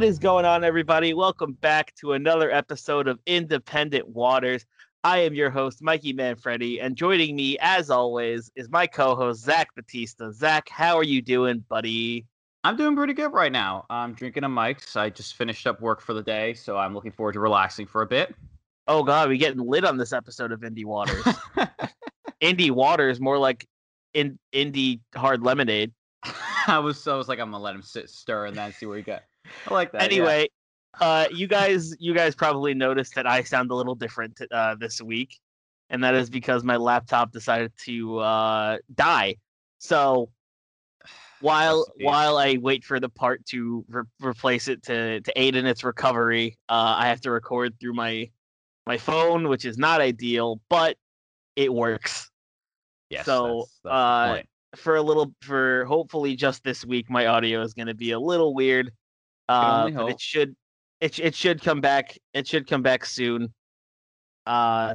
What is going on, everybody? Welcome back to another episode of Independent Waters. I am your host, Mikey Manfredi, and joining me, as always, is my co-host Zach Batista. Zach, how are you doing, buddy? I'm doing pretty good right now. I'm drinking a Mike's. I just finished up work for the day, so I'm looking forward to relaxing for a bit. Oh God, we getting lit on this episode of Indie Waters. Indie Waters, more like in Indie Hard Lemonade. I was I was like, I'm gonna let him sit stir and then see where he got. I like that. yeah. anyway, uh, you guys, you guys probably noticed that I sound a little different uh, this week, and that is because my laptop decided to uh, die. So while Rest in peace. while I wait for the part to re- replace it to to aid in its recovery, uh, I have to record through my my phone, which is not ideal, but it works. yes, so, that's, that's uh. For a little, for hopefully just this week, my audio is going to be a little weird. Uh, but it should it it should come back. It should come back soon. Uh,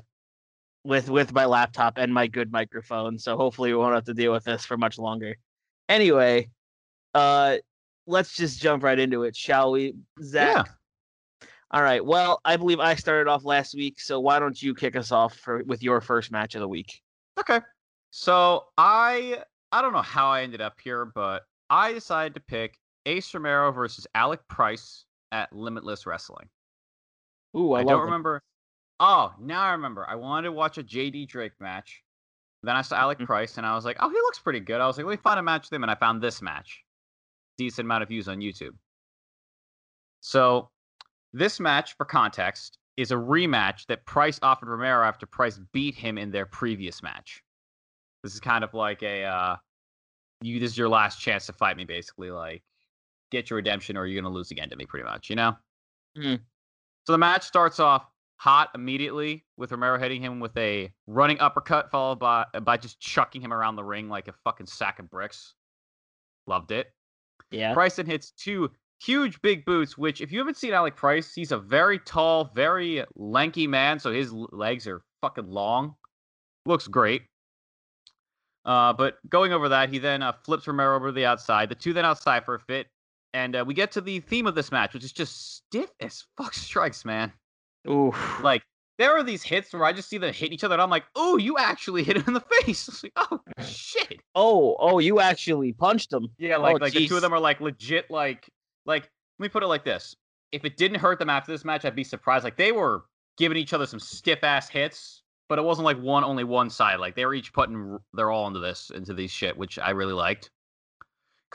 with with my laptop and my good microphone, so hopefully we won't have to deal with this for much longer. Anyway, uh, let's just jump right into it, shall we, Zach? All right. Well, I believe I started off last week, so why don't you kick us off for with your first match of the week? Okay. So I I don't know how I ended up here, but I decided to pick Ace Romero versus Alec Price at Limitless Wrestling. Ooh, I, I, don't it. remember. Oh, now I remember. I wanted to watch a JD Drake match. Then I saw Alec Mhm. Price, and I was like, "Oh, he looks pretty good." I was like, "Let me find a match with him," and I found this match. Decent amount of views on YouTube. So, this match, for context, is a rematch that Price offered Romero after Price beat him in their previous match. This is kind of like a, uh, you. This is your last chance to fight me, basically. Like, get your redemption, or you're gonna lose again to me, pretty much. You know. Mhm. So the match starts off hot immediately with Romero hitting him with a running uppercut, followed by by just chucking him around the ring like a fucking sack of bricks. Loved it. Yeah. Price then hits two huge big boots, which if you haven't seen Alec Price, he's a very tall, very lanky man, so his legs are fucking long. Looks great. Uh, but going over that, he then uh, flips Romero over to the outside. The two then outside for a fit, and uh, we get to the theme of this match, which is just stiff as fuck strikes, man. Ooh. Like there are these hits where I just see them hit each other, and I'm like, "Oh, you actually hit him in the face!" Like, "Oh shit!" Oh, oh, you actually punched him. Yeah, like Oh, like the two of them are like legit. Like like let me put it like this: if it didn't hurt them after this match, I'd be surprised. Like they were giving each other some stiff ass hits, but it wasn't like one only one side. Like they were each putting their all into this into these shit, which I really liked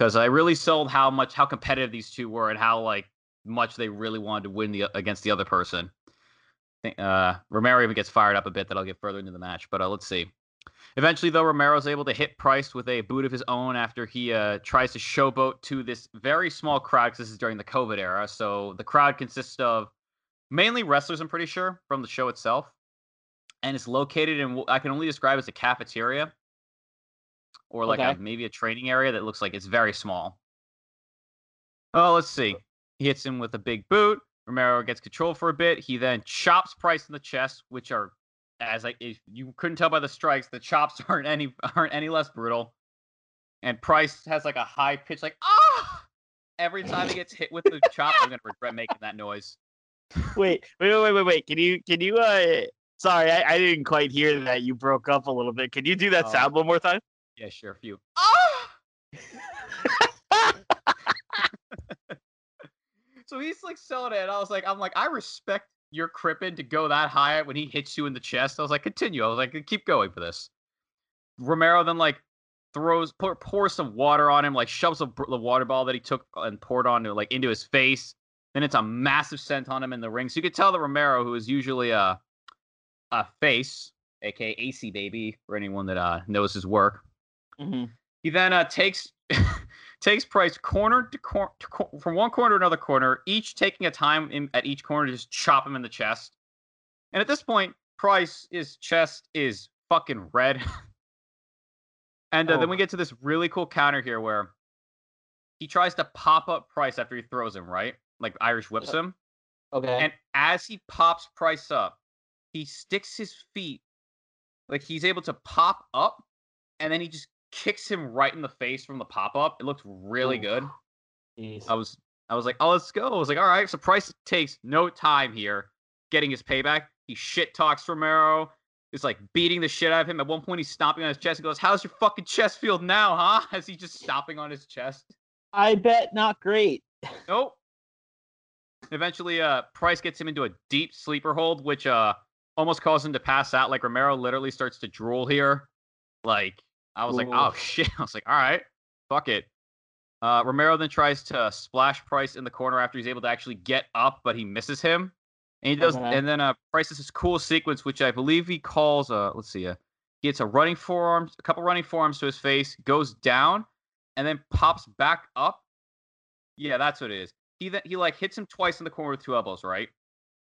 because I really sold how much how competitive these two were and how like much they really wanted to win the against the other person. Uh, Romero even gets fired up a bit that I'll get further into the match, but uh, let's see. Eventually, though, Romero's able to hit Price with a boot of his own after he uh, tries to showboat to this very small crowd. 'cause this is during the COVID era, so the crowd consists of mainly wrestlers. I'm pretty sure from the show itself, and it's located in I can only describe as a cafeteria or like a, maybe a training area that looks like it's very small. Oh, let's see. He hits him with a big boot. Romero gets control for a bit. He then chops Price in the chest, which are, as I if you couldn't tell by the strikes, the chops aren't any aren't any less brutal. And Price has like a high pitch, like ah. Every time he gets hit with the chop, I'm gonna regret making that noise. Wait, wait, wait, wait, wait. Can you, can you, uh, sorry, I, I didn't quite hear that. You broke up a little bit. Can you do that Oh. sound one more time? Yeah, sure. A few. Ah! so he's like selling it. And I was like, I'm like, I respect your crippin to go that high when he hits you in the chest. I was like, continue. I was like, keep going for this. Romero then like throws pour, pours some water on him, like shoves a, the water ball that he took and poured onto like into his face. Then it's a massive scent on him in the ring. So you could tell that Romero, who is usually a uh, face, aka AC Baby, for anyone that uh, knows his work. Hmm He then uh, takes takes Price corner to corner from one corner to another corner, each taking a time in, at each corner to just chop him in the chest. And at this point, Price his chest is fucking red. and uh, then Oh. we get to this really cool counter here where he tries to pop up Price after he throws him, right? Like Irish whips him. Okay. And as he pops Price up, he sticks his feet like he's able to pop up and then he just kicks him right in the face from the pop up. It looked really Ooh. good. Jeez. I was I was like, "Oh, let's go." I was like, "All right." So Price takes no time here getting his payback. He shit talks Romero. Is like beating the shit out of him. At one point, he's stomping on his chest and goes, "How's your fucking chest feel now, huh?" As he's just stomping on his chest. I bet not great. Nope. Eventually, uh, Price gets him into a deep sleeper hold, which uh almost causes him to pass out. Like Romero literally starts to drool here. Like I was like, oh shit. I was like, all right, fuck it. Uh, Romero then tries to splash Price in the corner after he's able to actually get up, but he misses him. And he does, Okay. and then uh, Price does this cool sequence, which I believe he calls. Uh, let's see, uh, he gets a running forearms, a couple running forearms to his face, goes down, and then pops back up. Yeah, that's what it is. He then he like hits him twice in the corner with two elbows, right?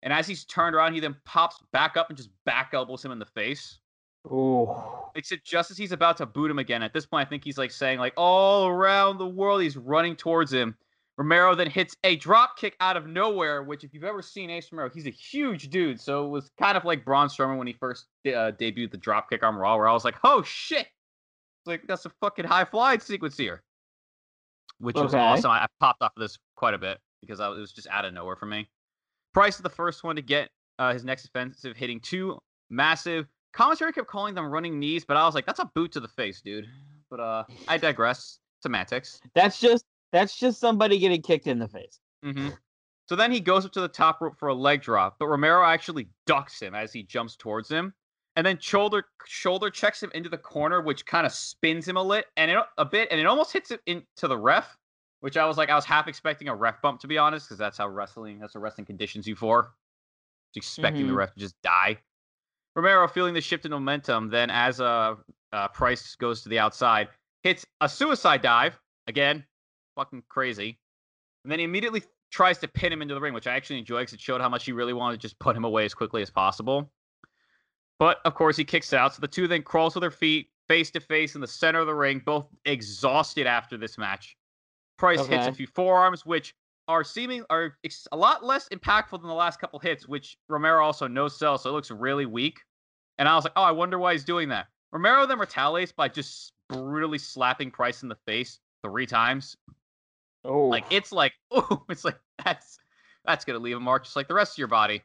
And as he's turned around, he then pops back up and just back elbows him in the face. Ooh. Except just as he's about to boot him again, at this point, I think he's like saying like all around the world, he's running towards him. Romero then hits a drop kick out of nowhere, which if you've ever seen Ace Romero, he's a huge dude. So it was kind of like Braun Strowman when he first uh, debuted the drop kick on Raw, where I was like, oh shit, like that's a fucking high flying sequence here, which was awesome. I, I popped off of this quite a bit because I, it was just out of nowhere for me. Price is the first one to get uh, his next offensive, hitting two massive. Commentary kept calling them running knees, but I was like, that's a boot to the face, dude. But uh, I digress. Semantics. That's just that's just somebody getting kicked in the face. hmm So then he goes up to the top rope for a leg drop, but Romero actually ducks him as he jumps towards him, and then shoulder shoulder checks him into the corner, which kind of spins him a lit and it, a bit, and it almost hits it into the ref, which I was like, I was half expecting a ref bump to be honest, because that's how wrestling, that's what wrestling conditions you for, Just expecting the Mhm. ref to just die. Romero feeling the shift in momentum, then as uh, uh Price goes to the outside, hits a suicide dive again, fucking crazy, and then he immediately tries to pin him into the ring, which I actually enjoy because it showed how much he really wanted to just put him away as quickly as possible. But of course, he kicks out. So the two then crawls to their feet, face to face in the center of the ring, both exhausted after this match. Price hits a few forearms, which are seeming are a lot less impactful than the last couple hits, which Romero also no sell, so it looks really weak. And I was like, oh, I wonder why he's doing that. Romero then retaliates by just brutally slapping Price in the face three times. Oh, Like it's like, oh, it's like that's that's gonna leave a mark just like the rest of your body.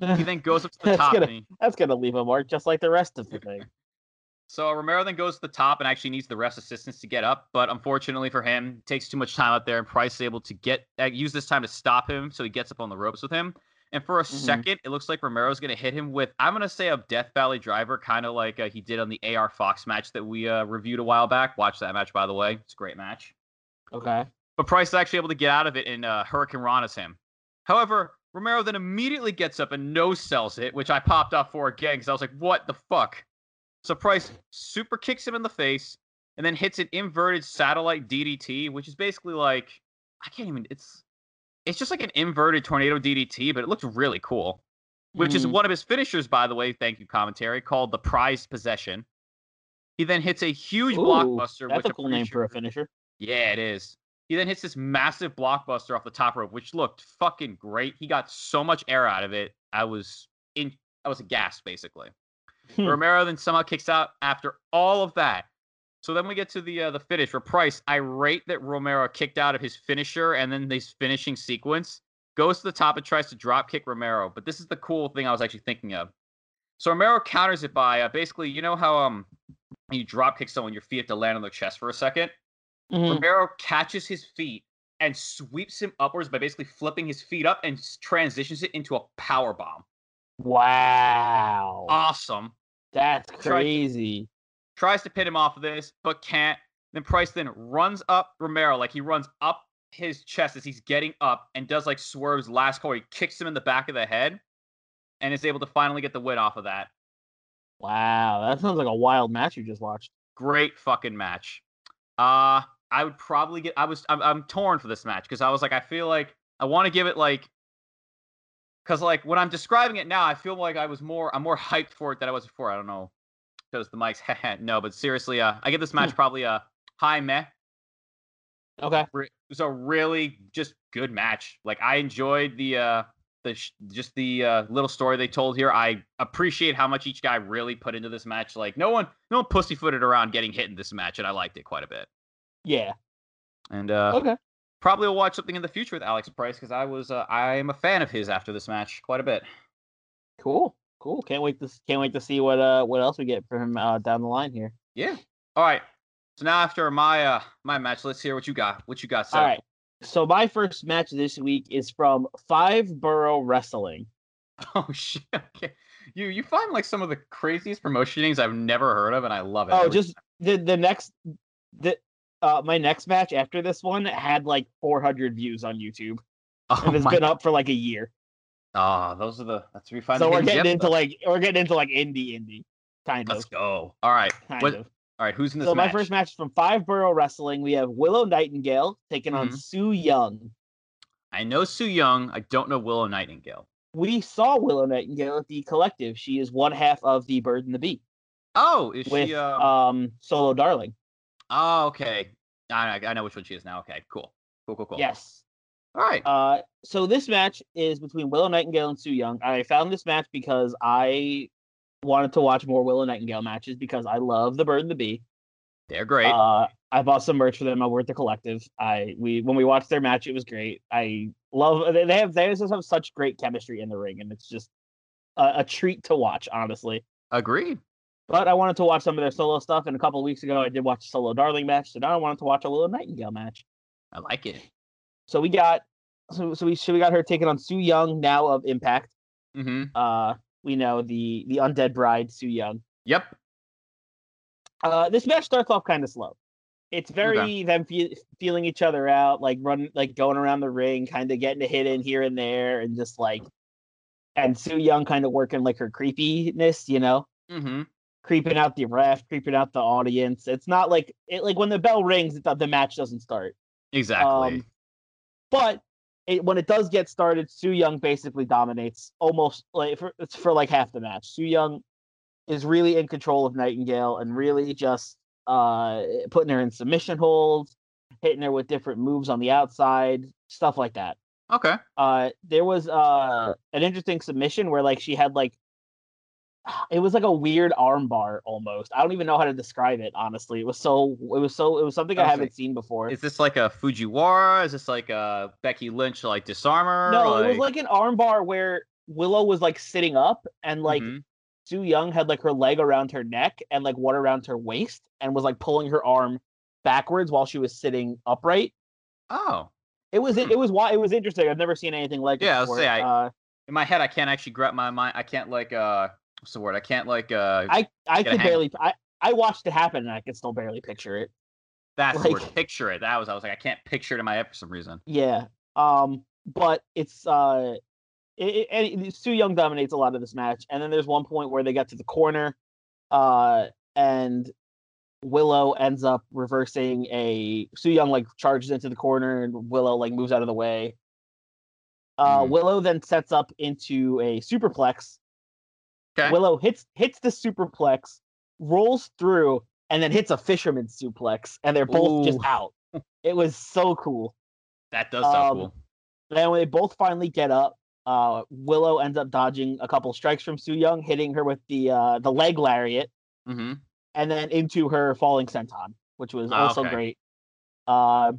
He then goes up to the That's top. gonna- that's gonna leave a mark just like the rest of the thing. So Romero then goes to the top and actually needs the ref's assistance to get up, but unfortunately for him, it takes too much time out there, and Price is able to get uh, use this time to stop him, so he gets up on the ropes with him. And for a Mhm. second, it looks like Romero's gonna hit him with I'm gonna say a Death Valley Driver, kind of like uh, he did on the AR Fox match that we uh, reviewed a while back. Watch that match, by the way. It's a great match. Okay. but Price is actually able to get out of it and uh, Hurricane Rana's him. However, Romero then immediately gets up and no sells it, which I popped off for again because I was like, what the fuck? So Price super kicks him in the face and then hits an inverted satellite DDT, which is basically like I can't even it's it's just like an inverted tornado DDT, but it looks really cool. Which is Mhm. one of his finishers, by the way, thank you, commentary, called the prized possession. He then hits a huge Ooh, blockbuster, That's which a cool name for a finisher. yeah, it is. He then hits this massive blockbuster off the top rope, which looked fucking great. He got so much air out of it. I was in I was aghast basically. Hmm. Romero then somehow kicks out after all of that. So then we get to the uh, the finish where Price, irate that Romero kicked out of his finisher and then this finishing sequence, goes to the top and tries to drop kick Romero. But this is the cool thing I was actually thinking of. So Romero counters it by uh, basically, you know how um you drop kick someone, your feet have to land on their chest for a second. Mhm. Romero catches his feet and sweeps him upwards by basically flipping his feet up and transitions it into a power bomb. Wow. Awesome. That's tried to- crazy. Tries to pin him off of this, but can't. Then Price then runs up Romero like he runs up his chest as he's getting up and does like Swerve's last call. He kicks him in the back of the head. and is able to finally get the win off of that. Wow, that sounds like a wild match you just watched. Great fucking match. Uh I would probably get. I was. I'm, I'm torn for this match because I was like, I feel like I want to give it like, because like when I'm describing it now, I feel like I was more. I'm more hyped for it than I was before. I don't know. Because the mics. no, but seriously, uh, I give this match probably a high meh. Okay. It was a really just good match. Like I enjoyed the uh the sh- just the uh, little story they told here. I appreciate how much each guy really put into this match. Like no one no one pussyfooted around getting hit in this match, and I liked it quite a bit. Yeah. And uh Okay. Probably will watch something in the future with Alec Price because I was uh, I am a fan of his after this match quite a bit. Cool. Cool. Can't wait to can't wait to see what uh what else we get from him uh, down the line here. Yeah. All right. So now after my uh my match, let's hear what you got. What you got All right. So my first match this week is from Five Borough Wrestling. Oh shit. Okay. You you find like some of the craziest promotion names I've never heard of, and I love it. Oh, just the the next the uh my next match after this one had like 400 views on YouTube, Oh and it's been up for like a year. Ah, those are the that's where you find So we're getting into though. like we're getting into like indie indie kind of. Let's go. All right. kind What, of. all right, who's in this So match? my first match is from Five Borough Wrestling. We have Willow Nightingale taking on Mhm. Su Yung. I know Su Yung. I don't know Willow Nightingale. We saw Willow Nightingale at the collective. She is one half of the Bird and the Bee Oh, is with she uh um Solo Darling. Oh, okay. I, I know which one she is now. Okay, cool. Cool, cool, cool. Yes. All right. Uh, so this match is between Willow Nightingale and Su Yung. I found this match because I wanted to watch more Willow Nightingale matches because I love the Bird and the Bee. They're great. Uh, I bought some merch for them over at the Collective. I we when we watched their match, it was great. I love they, they have they just have such great chemistry in the ring, and it's just a, a treat to watch, honestly. Agreed. But I wanted to watch some of their solo stuff, and a couple of weeks ago, I did watch a Solo Darling match. So now I wanted to watch a little Nightingale match. I like it. So we got so so we so we got her taking on Su Yung now of Impact. Mm-hmm. Uh, we know the the undead bride Su Yung. Yep. Uh, this match starts off kind of slow. It's very them fe- feeling each other out, like run, like going around the ring, kind of getting a hit in here and there, and just like, and Su Yung kind of working like her creepiness, you know, Mm-hmm. Creeping out the ref, creeping out the audience. It's not like it like when the bell rings, it, the match doesn't start. Exactly. Um, but it, when it does get started, Su Yung basically dominates almost like for, it's for like half the match. Su Yung is really in control of Nightingale and really just uh putting her in submission holds, hitting her with different moves on the outside, stuff like that. okay. Uh there was uh an interesting submission where like she had like it was like a weird arm bar almost. I don't even know how to describe it honestly. It was so it was so it was something I Okay. haven't seen before. Is this like a Fujiwara? Is this like a Becky Lynch like disarmer? No, it was like an armbar where Willow was like sitting up and like Mhm. Su Yung had like her leg around her neck and like one around her waist and was like pulling her arm backwards while she was sitting upright. Oh. It was Hmm. it was why it was interesting. I've never seen anything like it. Yeah, I was say, I- uh, In my head, I can't actually grab my mind. I can't like uh, what's the word? I can't like uh. I I could barely I I watched it happen and I could still barely picture it. that's the word. Picture it. That was. I was like, I can't picture it in my head for some reason. Yeah. Um, but it's uh, it, it, and Su Yung dominates a lot of this match, and then there's one point where they get to the corner, uh, and Willow ends up reversing a Su Yung like charges into the corner, and Willow like moves out of the way. Uh, Mhm. Willow then sets up into a superplex. Okay. Willow hits hits the superplex, rolls through, and then hits a fisherman suplex, and they're both just out. It was so cool. That does sound Um, cool. Then when they both finally get up, uh, Willow ends up dodging a couple strikes from Su Yung, hitting her with the uh, the leg lariat, Mm-hmm. and then into her falling senton, which was Ah, also okay. great. Uh,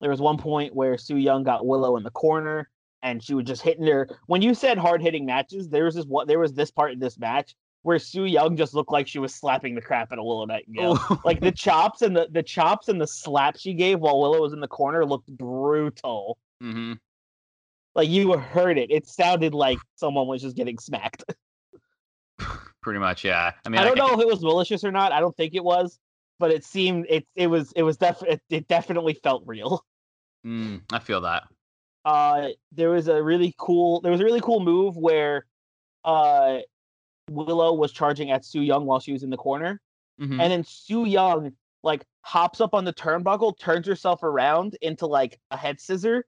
there was one point where Su Yung got Willow in the corner, and she was just hitting her. When you said hard hitting matches, there was this what there was this part in this match where Su Yung just looked like she was slapping the crap out of Willow Nightingale. like the chops and the the chops and the slap she gave while Willow was in the corner looked brutal. mm-hmm. Like you heard it. It sounded like someone was just getting smacked. Pretty much, yeah. I mean, I don't can- know if it was malicious or not. I don't think it was, but it seemed it it was it was def it, it definitely felt real. Mm, I feel that. Uh there was a really cool there was a really cool move where uh, Willow was charging at Su Yung while she was in the corner, Mhm. and then Su Yung like hops up on the turnbuckle, turns herself around into like a head scissor,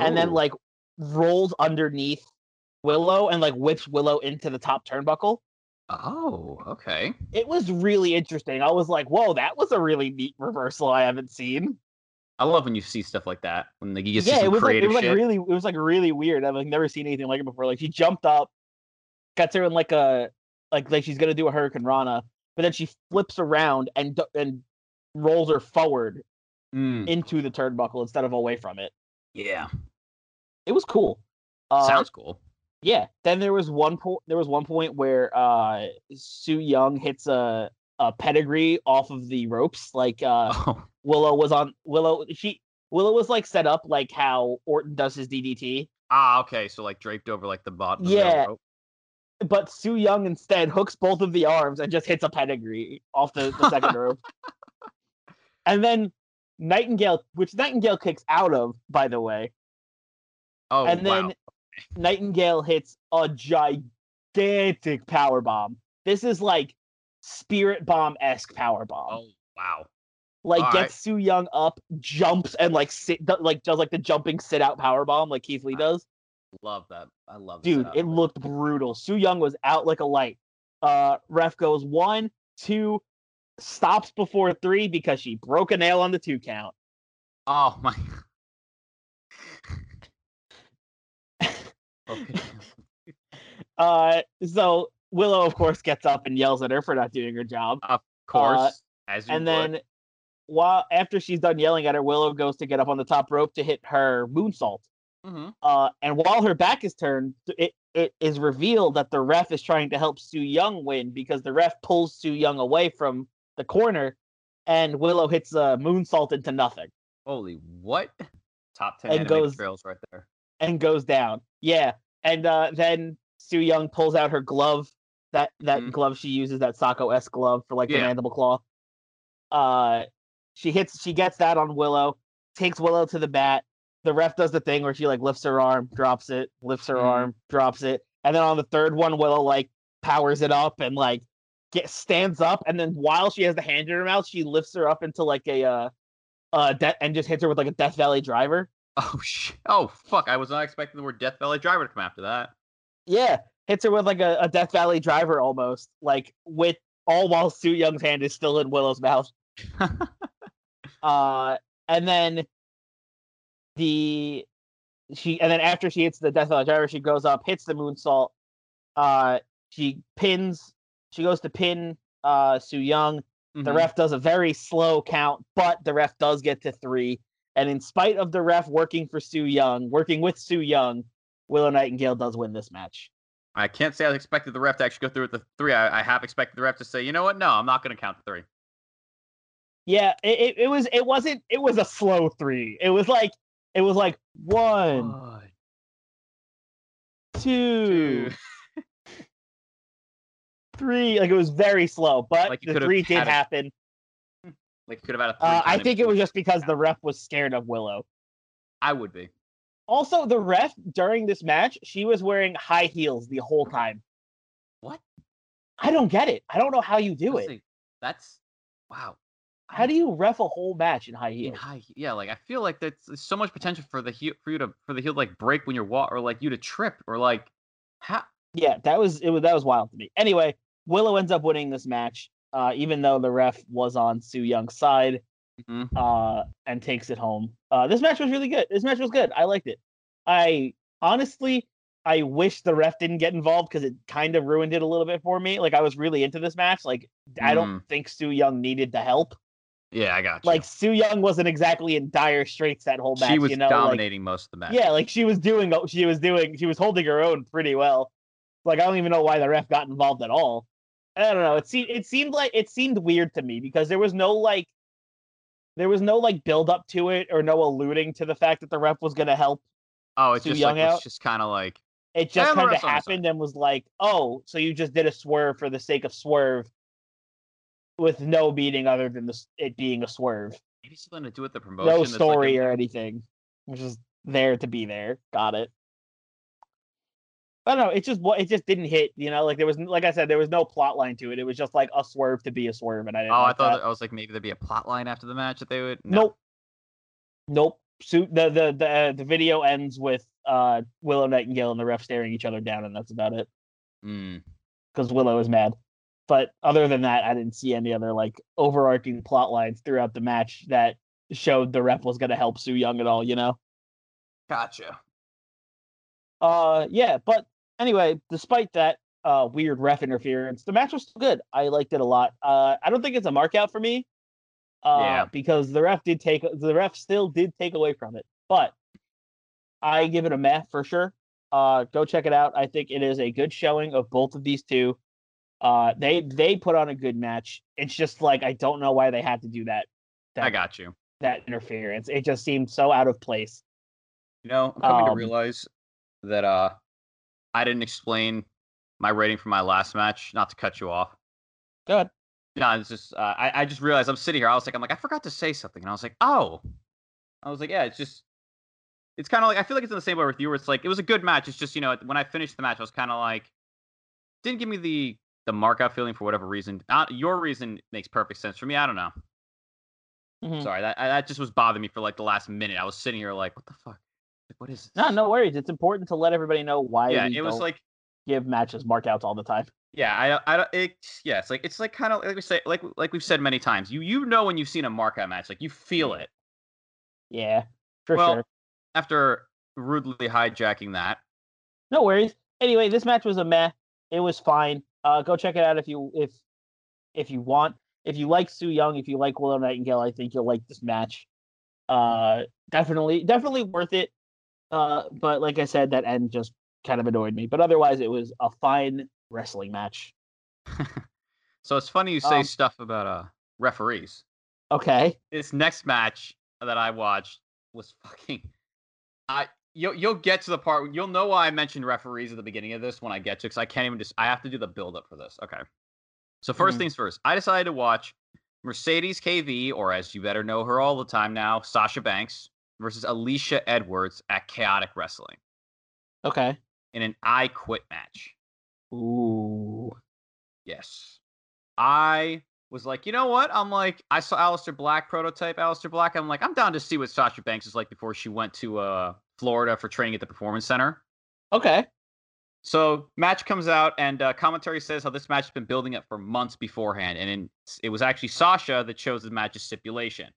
and then like rolls underneath Willow and like whips Willow into the top turnbuckle. oh, okay. It was really interesting. I was like, "Whoa, that was a really neat reversal I haven't seen." I love when you see stuff like that when like, you get yeah, some it was like it creative was like really it was like really weird. I've like never seen anything like it before. Like she jumped up, gets her in like a like like she's gonna do a Hurricane Rana, but then she flips around and and rolls her forward Mm, into the turnbuckle instead of away from it. yeah, It was cool. Uh, sounds cool. Yeah. Then there was one point. There was one point where uh Su Yung hits a a pedigree off of the ropes. Like uh Oh, Willow was on Willow. She Willow was like set up like how Orton does his DDT, ah, okay. So like draped over like the bottom. Yeah. rope. but Su Yung instead hooks both of the arms and just hits a pedigree off the, the second rope. And then Nightingale, which Nightingale kicks out of, by the way, Oh, and then wow. Nightingale hits a gigantic power bomb. This is like spirit bomb esque power bomb. Oh, wow. like alright. gets Su Yung up, jumps, and like sit like does like the jumping sit out power bomb like Keith Lee does. Love that. I love Dude, it looked brutal. Su Yung was out like a light. Uh, ref goes one, two, stops before three because she broke a nail on the two count. Oh my. okay. Uh, so Willow, of course, gets up and yells at her for not doing her job. Of course, as you Uh, and would. then while after she's done yelling at her, Willow goes to get up on the top rope to hit her moonsault. Mhm. Uh, and while her back is turned, it, it is revealed that the ref is trying to help Su Yung win because the ref pulls Su Yung away from the corner, and Willow hits a moonsault into nothing Holy what? Top ten And goes- trails right there. and goes down. Yeah, and uh, then Su Yung pulls out her glove that that Mhm. glove she uses that Sako S glove for like the Yeah. mandible claw. Uh, she hits she gets that on Willow, takes Willow to the bat. The ref does the thing where she like lifts her arm, drops it, lifts her Mhm. arm, drops it, and then on the third one, Willow like powers it up and like get stands up, and then while she has the hand in her mouth, she lifts her up into like a uh, uh, de- and just hits her with like a Death Valley driver. Oh shit! Oh fuck! I was not expecting the word Death Valley Driver to come after that. Yeah, hits her with like a, a Death Valley driver almost, like with all while Su Yung's hand is still in Willow's mouth. Uh, and then the she and then after she hits the Death Valley driver, she goes up, hits the moonsault. Uh, she pins. She goes to pin uh Su Yung. The Mhm. ref does a very slow count, but the ref does get to three. And in spite of the ref working for Su Yung, working with Su Yung, Willow Nightingale does win this match. I can't say I expected the ref to actually go through with the three. I, I have expected the ref to say, you know what? No, I'm not going to count the three. Yeah, it, it, it was it wasn't it was a slow three. It was like it was like one, two, Two. three. Like it was very slow, but Like the three did a- happen. Like you could have had a three. Uh, I think it was just because the ref was scared of Willow. I would be. Also, the ref during this match, she was wearing high heels the whole time. What? I don't get it. I don't know how you do it. That's wow. How do you ref a whole match in high in heels? high yeah like i feel like that's there's so much potential for the heel for you to for the heel to like break when you're walk or like you to trip or like how Yeah, that was it. Was that was wild to me. Anyway, Willow ends up winning this match, uh, even though the ref was on Su Yung's side, Mhm. uh, and takes it home. Uh, this match was really good. This match was good. I liked it. I honestly, I wish the ref didn't get involved because it kind of ruined it a little bit for me. Like I was really into this match. Like I don't think Su Yung needed the help. yeah i got you Like Su Yung wasn't exactly in dire straits that whole match. she was you know, like, dominating most of the match yeah, like she was doing she was doing she was holding her own pretty well. Like I don't even know why the ref got involved at all. I don't know. It seemed it seemed like it seemed weird to me because there was no like there was no like build up to it or no alluding to the fact that the ref was gonna help. oh it's Sue just Young like out? it's just kind of like It just Yeah, kind of ref's on her happened and was like, oh, so you just did a swerve for the sake of swerve with no meaning other than this it being a swerve. maybe something to do with the promotion No that's, like, story a- or anything. It was just there to be there. Got it. I don't know. It just wa- it just didn't hit. You know, like there was like I said, there was no plot line to it. It was just like a swerve to be a swerve, and I didn't. Oh, I thought that. I was like maybe there'd be a plot line after the match that they would. No. Nope. Nope. So the the the uh, the video ends with uh Willow Nightingale and the ref staring each other down, and that's about it. Mm. Because Willow is mad. But other than that, I didn't see any other like overarching plot lines throughout the match that showed the ref was going to help Su Yung at all. You know. Gotcha. Uh, yeah. But anyway, despite that uh weird ref interference, the match was still good. I liked it a lot. Uh, I don't think it's a mark out for me. Uh, Yeah. because the ref did take the ref still did take away from it, but I give it a meh for sure. Uh, go check it out. I think it is a good showing of both of these two. Uh, they they put on a good match. It's just like I don't know why they had to do that. That I got you. that interference. It just seemed so out of place. You know, I'm coming to Um, realize that uh, I didn't explain my rating for my last match. Not to cut you off. Good. No, it's just uh, I I just realized I'm sitting here. I was like, I'm like, I forgot to say something, and I was like, oh, I was like, yeah, it's just, it's kind of like I feel like it's in the same way with you, where it's like it was a good match. It's just you know when I finished the match, I was kind of like, didn't give me the the markout feeling for whatever reason. Uh, your reason makes perfect sense for me. I don't know. Mhm. Sorry, that that just was bothering me for like the last minute. I was sitting here like, what the fuck? What is this? No, no worries. It's important to let everybody know why Yeah, it was like give matches markouts all the time. Yeah, I I don't it yeah, it's like it's like kind of like we say like like we've said many times. You you know when you've seen a markout match, like you feel it. Yeah, for Well, sure. After rudely hijacking that. No worries. Anyway, this match was a meh. It was fine. Uh, go check it out if you if if you want. If you like Su Yung, if you like Willow Nightingale, I think you'll like this match. Uh, definitely, definitely worth it. Uh, but like I said, that end just kind of annoyed me. But otherwise, it was a fine wrestling match. so it's funny you say Um, stuff about uh referees. Okay. This next match that I watched was fucking I you'll you'll get to the part you'll know why I mentioned referees at the beginning of this when I get to because I can't even just I have to do the build up for this. Okay. So 1st Mhm. things first, I decided to watch Mercedes KV, or as you better know her all the time now, Sasha Banks versus Alicia Edwards at Chaotic Wrestling Okay. in an I Quit match. Ooh. Yes. I was like, you know what? I'm like, I saw Aleister Black prototype, Aleister Black. I'm like, I'm down to see what Sasha Banks is like before she went to uh Florida for training at the Performance Center. Okay. So match comes out, and uh, commentary says how this match has been building up for months beforehand, and in, it was actually Sasha that chose the match's stipulation.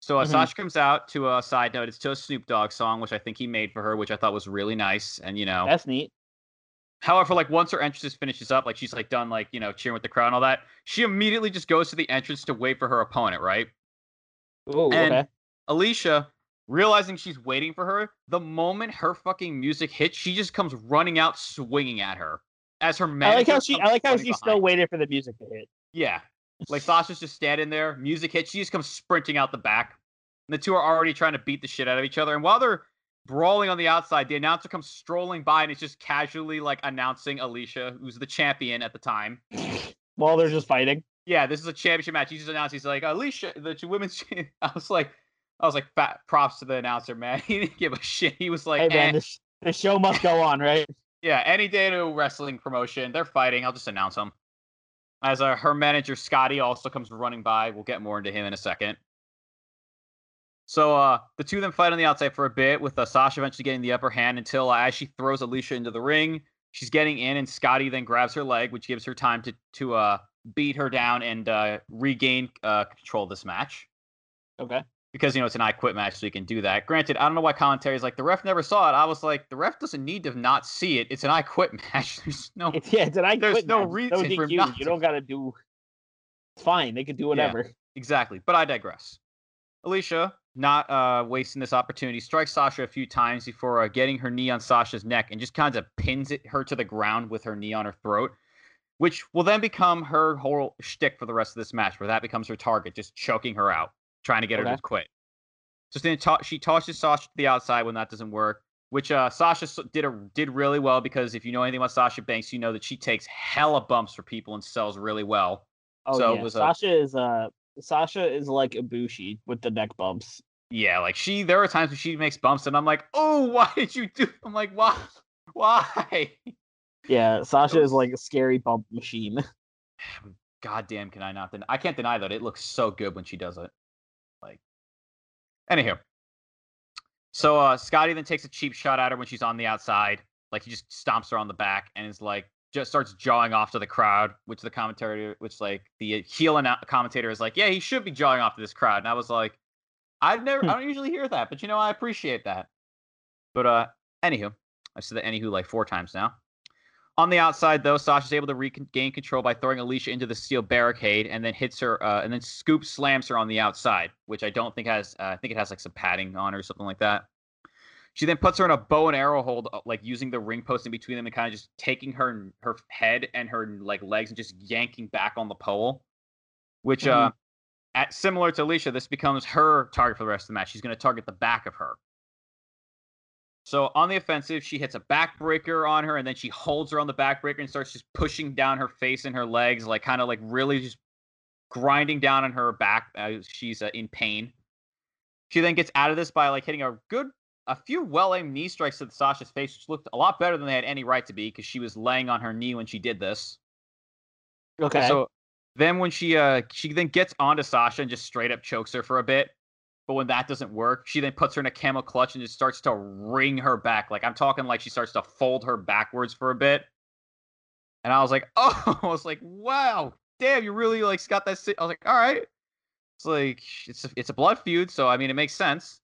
So uh, Mhm. Sasha comes out to a side note. It's to a Snoop Dogg song, which I think he made for her, which I thought was really nice. And you know, That's neat. However, like once her entrance finishes up, like she's like done like, you know, cheering with the crowd and all that, she immediately just goes to the entrance to wait for her opponent, right? Ooh. And- okay. Alicia, realizing she's waiting for her, the moment her fucking music hits, she just comes running out swinging at her. As her I like how she. I like how she's still waiting for the music to hit. Yeah. Like Sasha's just standing there, music hits, she just comes sprinting out the back. And the two are already trying to beat the shit out of each other. And while they're brawling on the outside, the announcer comes strolling by and is just casually like announcing Alicia, who's the champion at the time. While they're just fighting. Yeah, this is a championship match. He just announced he's like Alicia, the women's. I was like, I was like, fat props to the announcer, man. He didn't give a shit. He was like, Hey man, "Eh, this show must go on, right? yeah, any day to a wrestling promotion, they're fighting. I'll just announce them. As uh, her manager Scotty also comes running by. We'll get more into him in a second. So uh, the two of them fight on the outside for a bit, with uh, Sasha eventually getting the upper hand until uh, as she throws Alicia into the ring, she's getting in, and Scotty then grabs her leg, which gives her time to to uh, beat her down and uh, regain control of this match Okay. Because you know it's an I quit match, so you can do that. Granted, I don't know why commentary is like the ref never saw it. I was like, the ref doesn't need to not see it. It's an I quit match. There's no It's yeah, it's an I There's quit no match. reason no for not You to. don't gotta do it's fine. They can do whatever. exactly, but I digress. Alicia, not uh, wasting this opportunity, strikes Sasha a few times before uh, getting her knee on Sasha's neck and just kind of pins it her to the ground with her knee on her throat, which will then become her whole shtick for the rest of this match, where that becomes her target, just choking her out, trying to get her to quit. So then to- she tosses Sasha to the outside when that doesn't work, which uh, Sasha did a, did really well because if you know anything about Sasha Banks, you know that she takes hella bumps for people and sells really well. Oh So yeah. a- Sasha is uh Sasha is like Ibushi with the neck bumps. Yeah, like she, there are times when she makes bumps, and I'm like, oh, why did you do? I'm like, why? Why? Yeah, Sasha is like a scary bump machine. God damn, can I not? Den- I can't deny that it looks so good when she does it. Anywho. So uh, Scotty then takes a cheap shot at her when she's on the outside. Like he just stomps her on the back and is like just starts jawing off to the crowd, which the commentator, which like the heel and commentator is like, yeah, he should be jawing off to this crowd. And I was like, I've never, I don't usually hear that, but you know, I appreciate that. But uh, anywho, I said that anywho like four times now. On the outside, though, Sasha's able to regain control by throwing Alicia into the steel barricade, and then hits her, uh, and then Scoop slams her on the outside, which I don't think has. Uh, I think it has like some padding on her or something like that. She then puts her in a bow and arrow hold, uh, like using the ring post in between them, and kind of just taking her her head and her like legs and just yanking back on the pole. Which, uh, at similar to Alicia, this becomes her target for the rest of the match. She's going to target the back of her. So on the offensive, she hits a backbreaker on her, and then she holds her on the backbreaker and starts just pushing down her face and her legs, like kind of like really just grinding down on her back as she's uh, in pain. She then gets out of this by like hitting a good, a few well aimed knee strikes to Sasha's face, which looked a lot better than they had any right to be because she was laying on her knee when she did this. Okay. So then when she uh she then gets onto Sasha and just straight up chokes her for a bit. But when that doesn't work, she then puts her in a camel clutch and just starts to wring her back. Like I'm talking like she starts to fold her backwards for a bit. And I was like, oh, I was like, wow, damn, you really like got that. si-" I was like, all right. It's like it's a, it's a blood feud, so I mean it makes sense.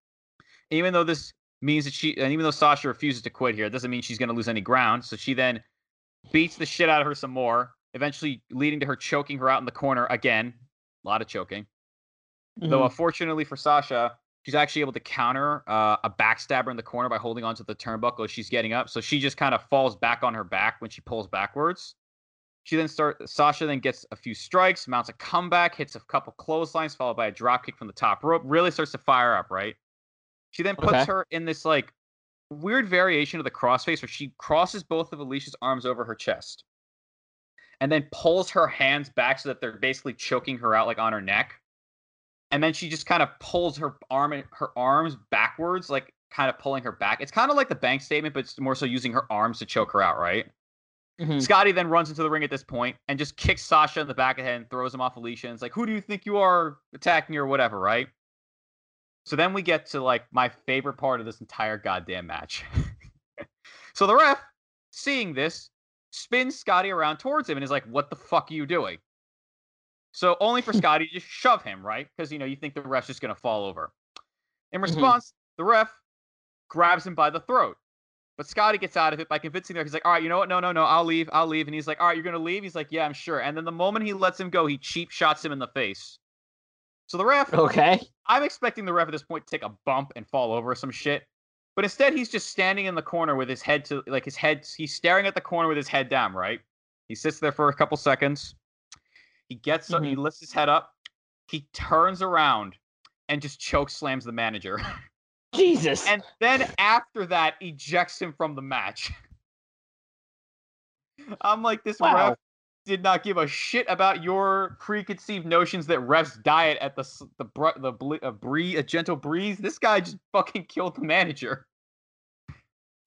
Even though this means that she, and even though Sasha refuses to quit here, it doesn't mean she's going to lose any ground. So she then beats the shit out of her some more, eventually leading to her choking her out in the corner again. A lot of choking. Though, Mhm. unfortunately for Sasha, she's actually able to counter uh, a backstabber in the corner by holding onto the turnbuckle as she's getting up. So she just kind of falls back on her back when she pulls backwards. She then start Sasha then gets a few strikes, mounts a comeback, hits a couple clotheslines, followed by a drop kick from the top rope. Really starts to fire up, right? She then puts Okay. her in this like weird variation of the crossface where she crosses both of Alicia's arms over her chest and then pulls her hands back so that they're basically choking her out like on her neck. And then she just kind of pulls her arm her arms backwards, like kind of pulling her back. It's kind of like the bank statement, but it's more so using her arms to choke her out, right? Mhm. Scotty then runs into the ring at this point and just kicks Sasha in the back of the head and throws him off Alicia. And it's like, who do you think you are attacking or whatever, right? So then we get to like my favorite part of this entire goddamn match. so the ref, seeing this, spins Scotty around towards him and is like, what the fuck are you doing? So only for Scotty to just shove him, right? Because you know, you think the ref's just gonna fall over. In mm-hmm. response, the ref grabs him by the throat. But Scotty gets out of it by convincing her. He's like, all right, you know what? No, no, no, I'll leave. I'll leave. And he's like, all right, you're going to leave? He's like, yeah, I'm sure. And then the moment he lets him go, he cheap shots him in the face. So the ref, Okay. I'm expecting the ref at this point to take a bump and fall over some shit. But instead, he's just standing in the corner with his head to, like, his head, he's staring at the corner with his head down, right? He sits there for a couple seconds. He gets up, he mm-hmm. lifts his head up. He turns around and just choke slams the manager. Jesus. and then after that ejects him from the match. I'm like, this Wow. ref did not give a shit about your preconceived notions that refs diet at the the br- the a bree a gentle breeze. This guy just fucking killed the manager.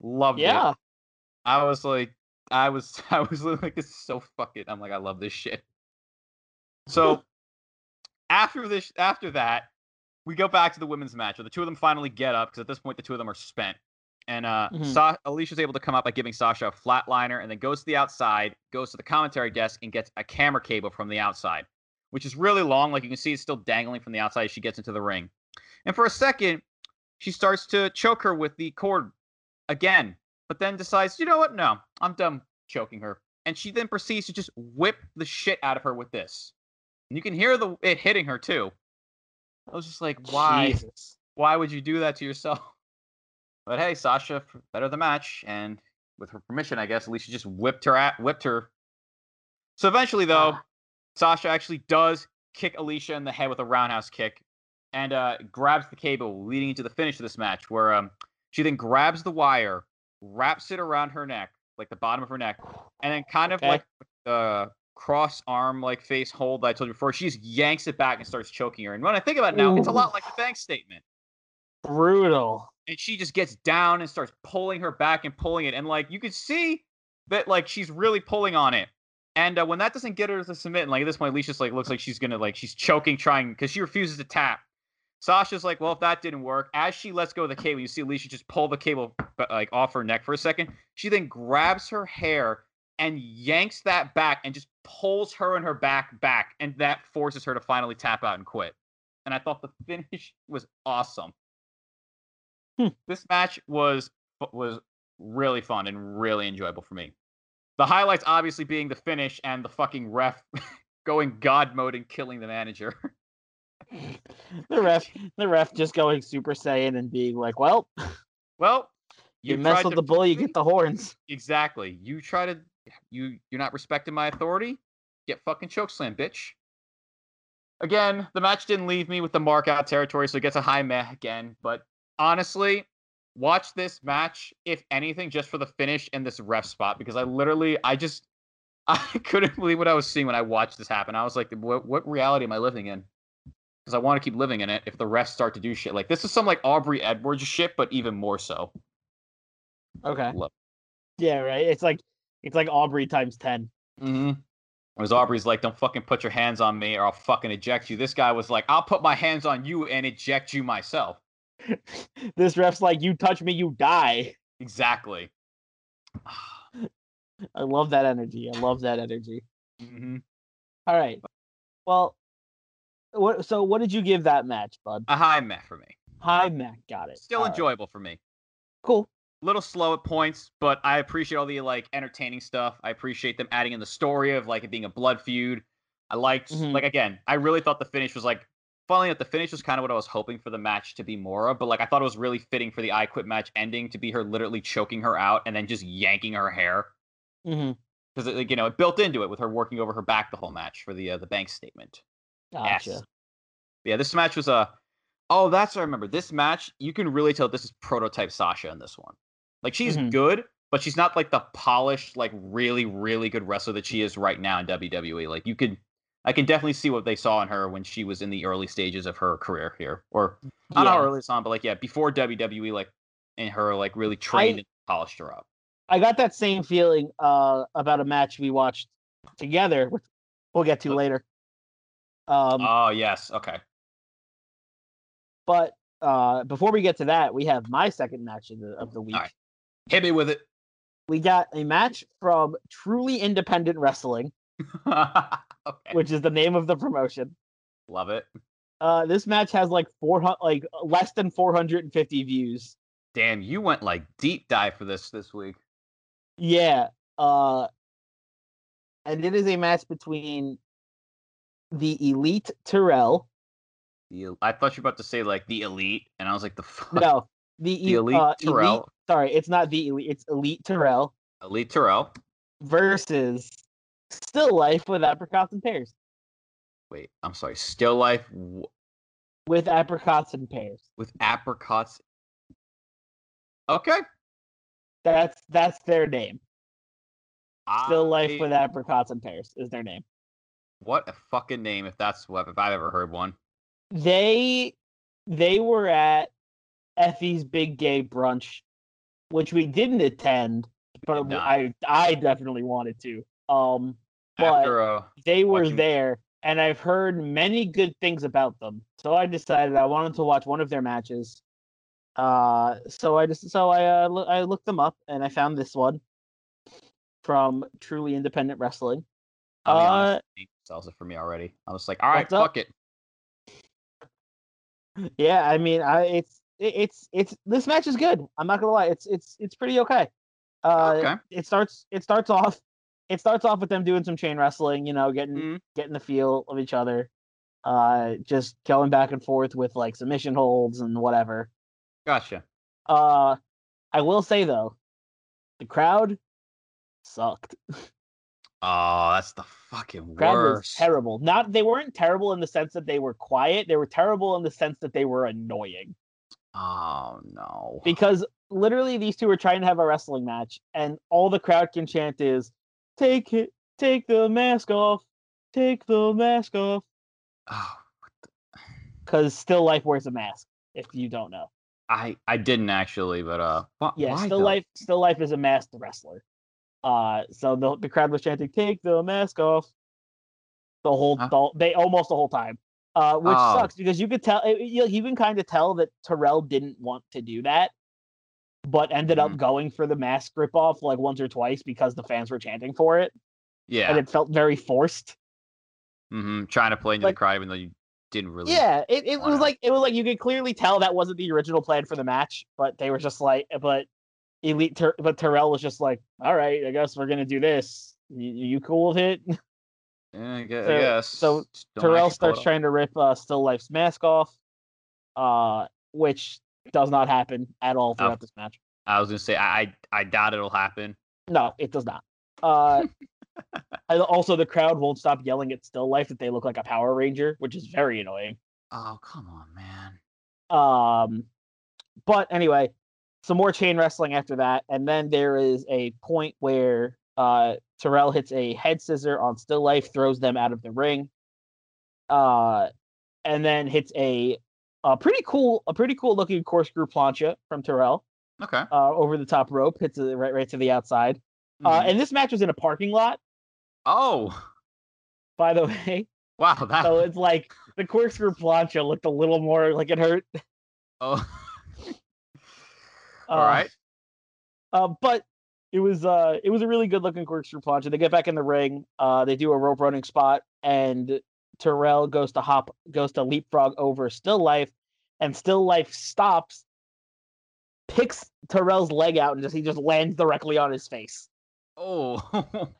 Loved it. yeah. I was like, I was, I was like, this is so fucking. I'm like, I love this shit. So after this, after that, we go back to the women's match where the two of them finally get up because at this point the two of them are spent. And uh, Mhm. Sa- Alicia's able to come up by giving Sasha a flatliner, and then goes to the outside, goes to the commentary desk, and gets a camera cable from the outside, which is really long. Like you can see, it's still dangling from the outside as she gets into the ring. And for a second, she starts to choke her with the cord again, but then decides, you know what? No, I'm done choking her. And she then proceeds to just whip the shit out of her with this. And you can hear the it hitting her too. I was just like, why? Jesus. Why would you do that to yourself? But hey, Sasha, better the match, and with her permission, I guess, Alicia just whipped her at whipped her. So eventually, though, Ah. Sasha actually does kick Alicia in the head with a roundhouse kick, and uh, grabs the cable, leading into the finish of this match, where um, she then grabs the wire, wraps it around her neck, like the bottom of her neck, and then kind of Okay. like the cross arm like face hold that I told you before, she just yanks it back and starts choking her. And when I think about it now, it's a lot like the bank statement. Brutal. and she just gets down and starts pulling her back and pulling it, and like you could see that like she's really pulling on it. And uh, when that doesn't get her to submit, and like at this point, Alicia's like looks like she's gonna like she's choking, trying because she refuses to tap. Sasha's like, well, if that didn't work, as she lets go of the cable, you see Alicia just pull the cable like off her neck for a second. She then grabs her hair and yanks that back and just pulls her and her back back, and that forces her to finally tap out and quit. And I thought the finish was awesome. Hmm. This match was was really fun and really enjoyable for me. The highlights obviously being the finish and the fucking ref going god mode and killing the manager. the ref, the ref just going Super Saiyan and being like, "Well, well, you, you mess with the bull, you get the horns." Exactly. You try to you you're not respecting my authority. Get fucking chokeslam, bitch. Again, the match didn't leave me with the mark out territory, so it gets a high meh again. But honestly, watch this match, if anything, just for the finish and this ref spot, because I literally I just I couldn't believe what I was seeing when I watched this happen. I was like, what what reality am I living in? Because I want to keep living in it if the refs start to do shit like this is some like Aubrey Edwards shit, but even more so. Okay. Love Yeah, right. It's like it's like Aubrey times ten. Mm-hmm. Whereas Aubrey's like, don't fucking put your hands on me or I'll fucking eject you. This guy was like, I'll put my hands on you and eject you myself. this ref's like, "You touch me, you die." Exactly. I love that energy. I love that energy. hmm All right. Well, what? So, what did you give that match, bud? A high meh for me. High Mac got it. Still All right. enjoyable for me. Cool. Little slow at points, but I appreciate all the like entertaining stuff. I appreciate them adding in the story of like it being a blood feud. I liked Mhm. like again, I really thought the finish was like finally that the finish was kind of what I was hoping for the match to be more of, but like I thought it was really fitting for the I Quit match ending to be her literally choking her out and then just yanking her hair Mm-hmm. because like you know it built into it with her working over her back the whole match for the uh, the bank statement. Gotcha. Yes. Yeah, this match was a. oh, that's what I remember. This match, you can really tell this is prototype Sasha in this one. Like she's Mhm. good, but she's not like the polished, like really, really good wrestler that she is right now in WWE. Like you could, I can definitely see what they saw in her when she was in the early stages of her career here, or not how early it's on, but like yeah, before WWE, like in her like really trained and polished her up. I got that same feeling uh, about a match we watched together, which we'll get to later. Um, oh yes, okay. but uh, before we get to that, we have my second match of the of the week. right. Hit me with it. We got a match from Truly Independent Wrestling, okay, which is the name of the promotion. love it. Uh, this match has like four hundred, like less than four hundred and fifty views. Damn, you went like deep dive for this this week. Yeah. Uh, and it is a match between the Elite Terrell. The, I thought you were about to say like the elite, and I was like the fuck? No, the, The Elite uh, Terrell. Elite, sorry, it's not the Elite. It's Elite Terrell elite Terrell. versus Still Life with apricots and pears. Wait, I'm sorry. Still life w- With apricots and pears. with apricots. Okay. That's that's their name. Still Life with apricots and pears is their name. What a fucking name! If that's what if I've ever heard one. They they were at Effy's big gay brunch, which we didn't attend, but not. I I definitely wanted to. Um, but After uh, they were watching- there, and I've heard many good things about them. So I decided I wanted to watch one of their matches. Uh, so I just so I uh, loo- I looked them up and I found this one from Truly Independent Wrestling. Uh, honest, it sells it for me already. I was like, all right, What's up? fuck it. Yeah, I mean, I it's it- it's it's this match is good. I'm not gonna lie, it's it's it's pretty okay. Uh, Okay. it starts it starts off it starts off with them doing some chain wrestling, you know, getting Mhm. getting the feel of each other, uh, just going back and forth with like submission holds and whatever. Gotcha. Uh, I will say though, the crowd sucked. Oh, that's the fucking Crowd worst. terrible. Not they weren't terrible in the sense that they were quiet. They were terrible in the sense that they were annoying. Oh no. because literally these two are trying to have a wrestling match and all the crowd can chant is take it take the mask off take the mask off Oh, because still life wears a mask if you don't know I I didn't actually, but uh, wh- Yeah, Still though? Life Still Life is a masked wrestler. Uh so the the crowd was chanting, take the mask off the whole Huh? the, they almost the whole time. Uh which Oh. sucks because you could tell it- you, you can kind of tell that Terrell didn't want to do that, but ended up Mhm. going for the mask rip off like once or twice because the fans were chanting for it Yeah, and it felt very forced. hmm trying to play into like- the crowd even though you didn't really. Yeah, it, it was like it was like you could clearly tell that wasn't the original plan for the match, but they were just like, but elite, Ter- but Terrell was just like, all right, I guess we're gonna do this. You, you cool with it? Yeah, I gue- I So- guess. so Terrell starts trying to rip uh, Still Life's mask off, uh, which does not happen at all throughout this match. I was gonna say I I, I doubt it'll happen. No, it does not. Uh, also, the crowd won't stop yelling at Still Life that they look like a Power Ranger, which is very annoying. Oh come on, man. Um, but anyway, some more chain wrestling after that, and then there is a point where uh Terrell hits a head scissor on Still Life, throws them out of the ring. Uh, and then hits a a pretty cool a pretty cool looking corkscrew plancha from Terrell Okay. uh over the top rope, hits it right right to the outside. Uh, Mhm. and this match was in a parking lot, oh by the way. wow, that. So it's like the corkscrew plancha looked a little more like it hurt. oh. Uh, All right. Uh, but it was uh it was a really good looking corkscrew plancha. They get back in the ring. Uh, they do a rope running spot, and Terrell goes to hop, goes to leapfrog over Still Life, and Still Life stops, picks Terrell's leg out, and just he just lands directly on his face. Oh.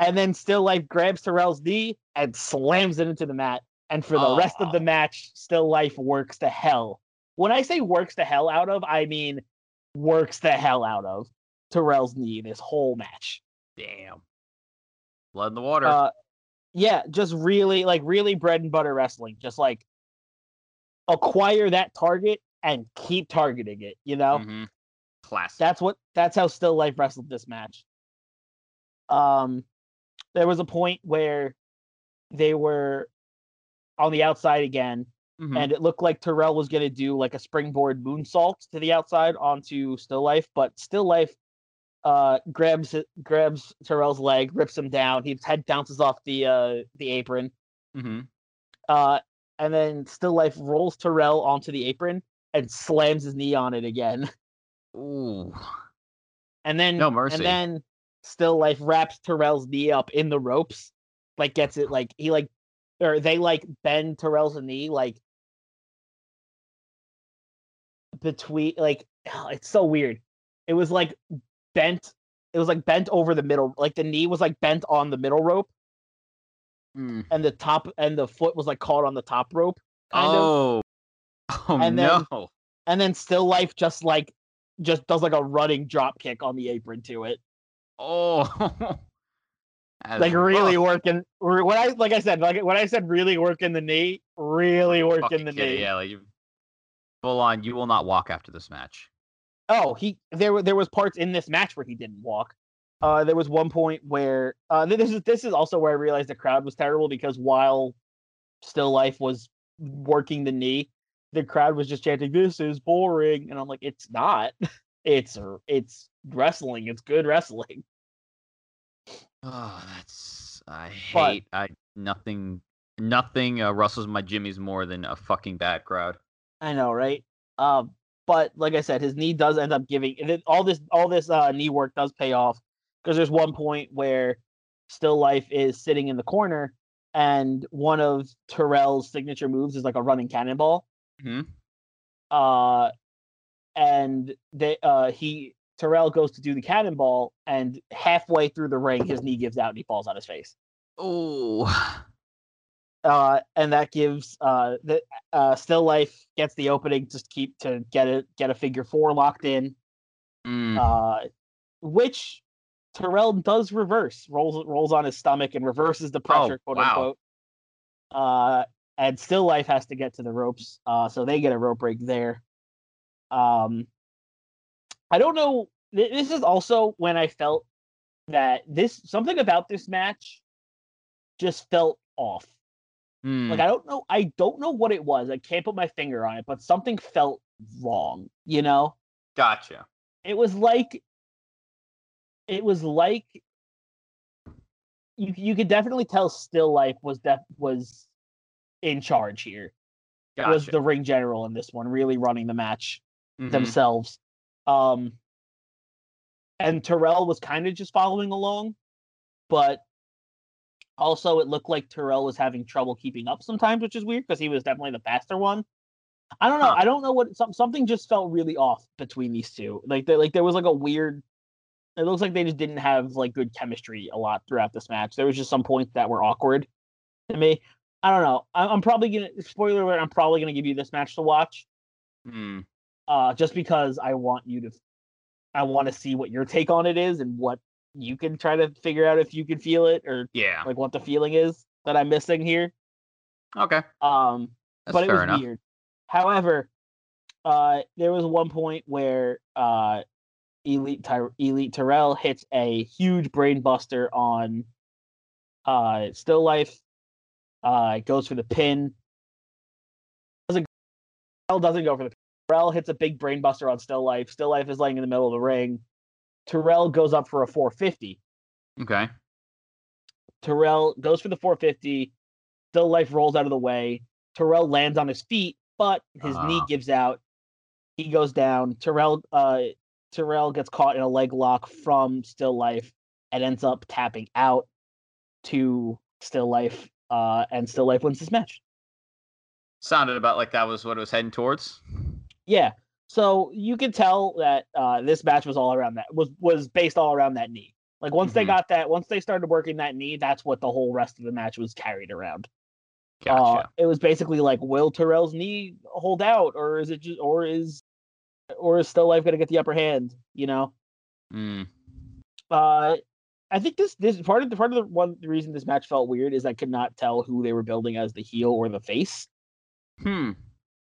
And then Still Life grabs Terrell's knee and slams it into the mat. And for the rest of the match, Still Life works the hell. When I say works the hell out of, I mean works the hell out of Terrell's knee this whole match. Damn. Blood in the water. Uh, yeah, just really like really bread and butter wrestling. Just like acquire that target and keep targeting it. You know, Mhm. Classic. that's what that's how Still Life wrestled this match. Um, there was a point where they were on the outside again, Mhm. and it looked like Terrell was going to do like a springboard moonsault to the outside onto Still Life, but Still Life uh grabs grabs Terrell's leg, rips him down. His head bounces off the uh the apron. Mhm. Uh and then Still Life rolls Terrell onto the apron and slams his knee on it again. Ooh. And then No mercy. and then Still Life wraps Terrell's knee up in the ropes, like gets it like he like or they like bend Terrell's knee like between like it's so weird. It was like bent. It was like bent over the middle, like the knee was like bent on the middle rope, Mm. and the top and the foot was like caught on the top rope, kind of. Oh. Oh And then- no. And then Still Life just like just does like a running drop kick on the apron to it. Oh. Like really rough. working or when I like I said like when I said really working the knee, really working the kidding, knee. Yeah, like you full on. You will not walk after this match. Oh, he there were there was parts in this match where he didn't walk. Uh, there was one point where uh, this is this is also where I realized the crowd was terrible because while Still Life was working the knee, the crowd was just chanting, "This is boring," and I'm like, "It's not. It's it's wrestling. It's good wrestling." Oh, that's I But- hate. I nothing. Nothing uh, rustles my jimmies more than a fucking bad crowd. I know, right? Um, but like I said, his knee does end up giving all this all this uh, knee work does pay off because there's one point where Still Life is sitting in the corner and one of Terrell's signature moves is like a running cannonball. hmm Uh, and they uh he Terrell goes to do the cannonball and halfway through the ring his knee gives out and he falls on his face. Oh. Uh, and that gives uh, the uh, Still Life gets the opening to keep to get it get a figure four locked in, Mm. uh, which Terrell does reverse rolls rolls on his stomach and reverses the pressure, quote wow. unquote. Uh, and Still Life has to get to the ropes, uh, so they get a rope break there. Um, I don't know. th- This is also when I felt that this something about this match just felt off. Mm. Like I don't know, I don't know what it was. I can't put my finger on it, but something felt wrong, you know? Gotcha. It was like it was like you you could definitely tell Still Life was def- was in charge here. Gotcha. Was the ring general in this one, really running the match Mhm. themselves. Um and Terrell was kind of just following along, but also it looked like Terrell was having trouble keeping up sometimes, which is weird because he was definitely the faster one. I don't know. Huh. I don't know what some, something just felt really off between these two. Like there, like there was like a weird. It looks like they just didn't have like good chemistry a lot throughout this match. There was just some points that were awkward to me. I don't know. I, I'm probably gonna spoiler alert. I'm probably gonna give you this match to watch Hmm. uh, just because I want you to, I want to see what your take on it is and what you can try to figure out if you can feel it or Yeah. like what the feeling is that I'm missing here. Okay. Um, That's but it was enough. weird. However, uh, there was one point where uh, Elite Ty- Elite Terrell hits a huge brain buster on uh, Still Life. Uh, it goes for the pin. Doesn't Terrell doesn't go for the pin. Terrell hits a big brain buster on Still Life. Still Life is laying in the middle of the ring. Terrell goes up for a 450. Okay. Terrell goes for the 450. Still Life rolls out of the way. Terrell lands on his feet, but his knee Ah. gives out. He goes down. Terrell uh Terrell gets caught in a leg lock from Still Life and ends up tapping out to Still Life. Uh, and Still Life wins this match. Sounded about like that was what it was heading towards. Yeah. So you could tell that uh, this match was all around that was was based all around that knee. Like once they Mhm. got that, once they started working that knee, that's what the whole rest of the match was carried around. Uh, Gotcha. it was basically like, will Terrell's knee hold out, or is it just, or is, or is Still Life going to get the upper hand? You know, Hmm. uh, I think this this part of the part of the one the reason this match felt weird is I could not tell who they were building as the heel or the face. Hmm.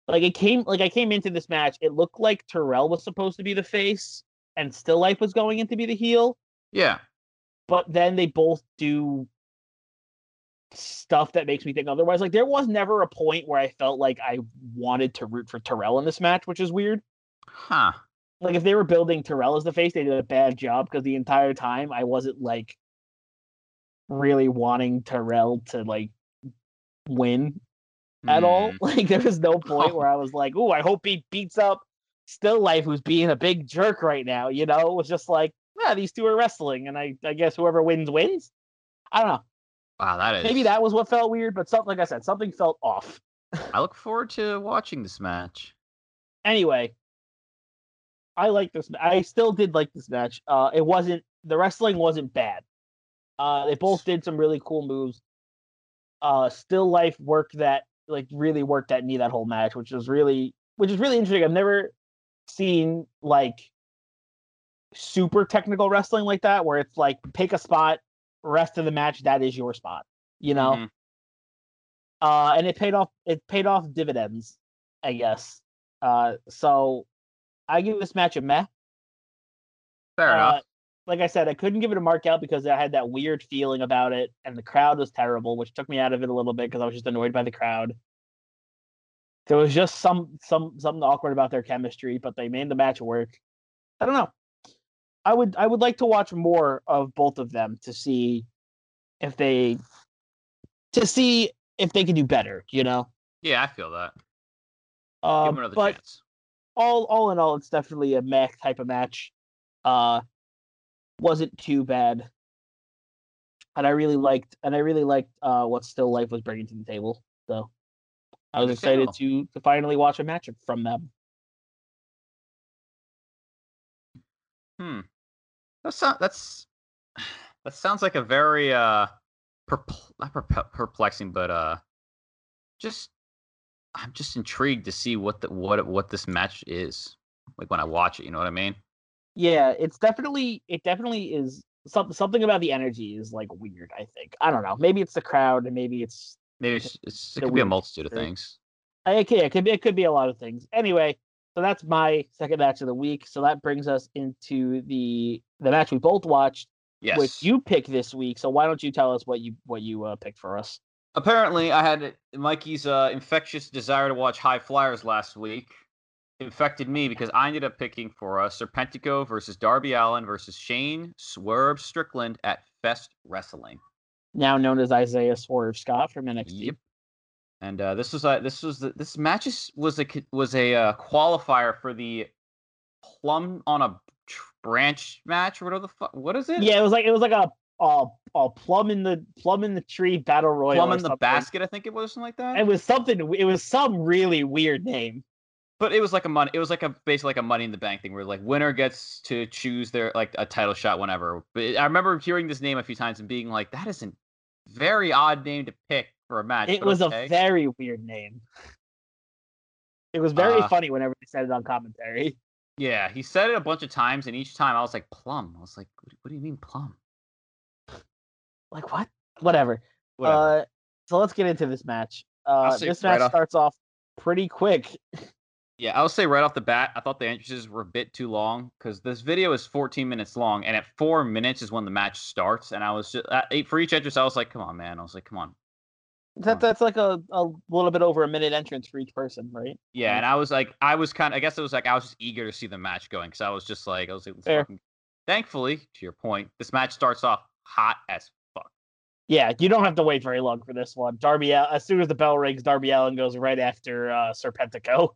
Like it came like I came into this match, it looked like Terrell was supposed to be the face, and Still Life was going in to be the heel. Yeah. but then they both do stuff that makes me think otherwise. Like there was never a point where I felt like I wanted to root for Terrell in this match, which is weird. Huh. Like if they were building Terrell as the face, they did a bad job because the entire time I wasn't like really wanting Terrell to like win at all. Hmm. Like there was no point where I was like, "Oh, I hope he beats up Still Life, who's being a big jerk right now." You know, it was just like, yeah, these two are wrestling, and I, I guess whoever wins wins. I don't know. Wow, that is. Maybe that was what felt weird, but something like I said, something felt off. I look forward to watching this match. Anyway, I like this. I still did like this match. Uh, it wasn't the wrestling wasn't bad. Uh, they both did some really cool moves. Uh, Still Life worked that like really worked that knee that whole match, which was really which is really interesting. I've never seen like super technical wrestling like that, where it's like pick a spot, rest of the match that is your spot. You know. Mhm. uh, and it paid off. It paid off dividends, I guess. Uh, so I give this match a meh. Fair Uh, enough. Like I said, I couldn't give it a mark out because I had that weird feeling about it, and the crowd was terrible, which took me out of it a little bit because I was just annoyed by the crowd. There was just some some something awkward about their chemistry, but they made the match work. I don't know. I would I would like to watch more of both of them to see if they to see if they can do better. You know. Yeah, I feel that. Give Um, but chance. all all in all, it's definitely a meh type of match. Uh, wasn't too bad, and I really liked and I really liked uh what Still Life was bringing to the table. So I was excited to to finally watch a match from them. Hmm. That's sound, that's that sounds like a very uh perpl- not perp- perplexing, but uh just I'm just intrigued to see what the what what this match is like when I watch it. You know what I mean? Yeah, it's definitely it definitely is something something about the energy is like weird. I think I don't know. Maybe it's the crowd, and maybe it's Maybe it's, it's, it could be a multitude of things. I- Okay, it could be it could be a lot of things. Anyway, so that's my second match of the week. So that brings us into the the match we both watched, Yes. which you picked this week. So why don't you tell us what you what you uh, picked for us? Apparently, I had Mikey's uh, infectious desire to watch High Flyers last week, affected me because I ended up picking for uh, Serpentico versus Darby Allin versus Shane Swerve Strickland at Fest Wrestling. Now known as Isaiah Swerve Scott from NXT. Yep. And uh, this was uh, this was the, this matches was a was a uh, qualifier for the plum on a branch match or whatever the fuck. What is it? Yeah, it was like it was like a a, a plum in the plum in the tree battle royal. plum in the something. basket. I think it was something like that. It was something. It was some really weird name. But it was like a money. It was like a basically like a Money in the Bank thing, where like winner gets to choose their like a title shot whenever. But I remember hearing this name a few times and being like, "That is a very odd name to pick for a match." It was okay. a very weird name. It was very Uh, funny whenever they said it on commentary. yeah. He said it a bunch of times, and each time I was like, "Plum." I was like, "What, do you mean plum?" Like what? Whatever. Whatever. Uh, so let's get into this match. Uh, this right match off- starts off pretty quick. yeah, I'll say right off the bat, I thought the entrances were a bit too long because this video is 14 minutes long, and at four minutes is when the match starts. And I was just for each entrance, I was like, "Come on, man!" I was like, "Come on." That that's like a, a little bit over a minute entrance for each person, right? Yeah, and I was like, I was kind of, I guess it was like I was just eager to see the match going because I was just like, I was like, fucking... thankfully, to your point, this match starts off hot as fuck. Yeah, you don't have to wait very long for this one. Darby, as soon as the bell rings, Darby Allin goes right after uh, Serpentico,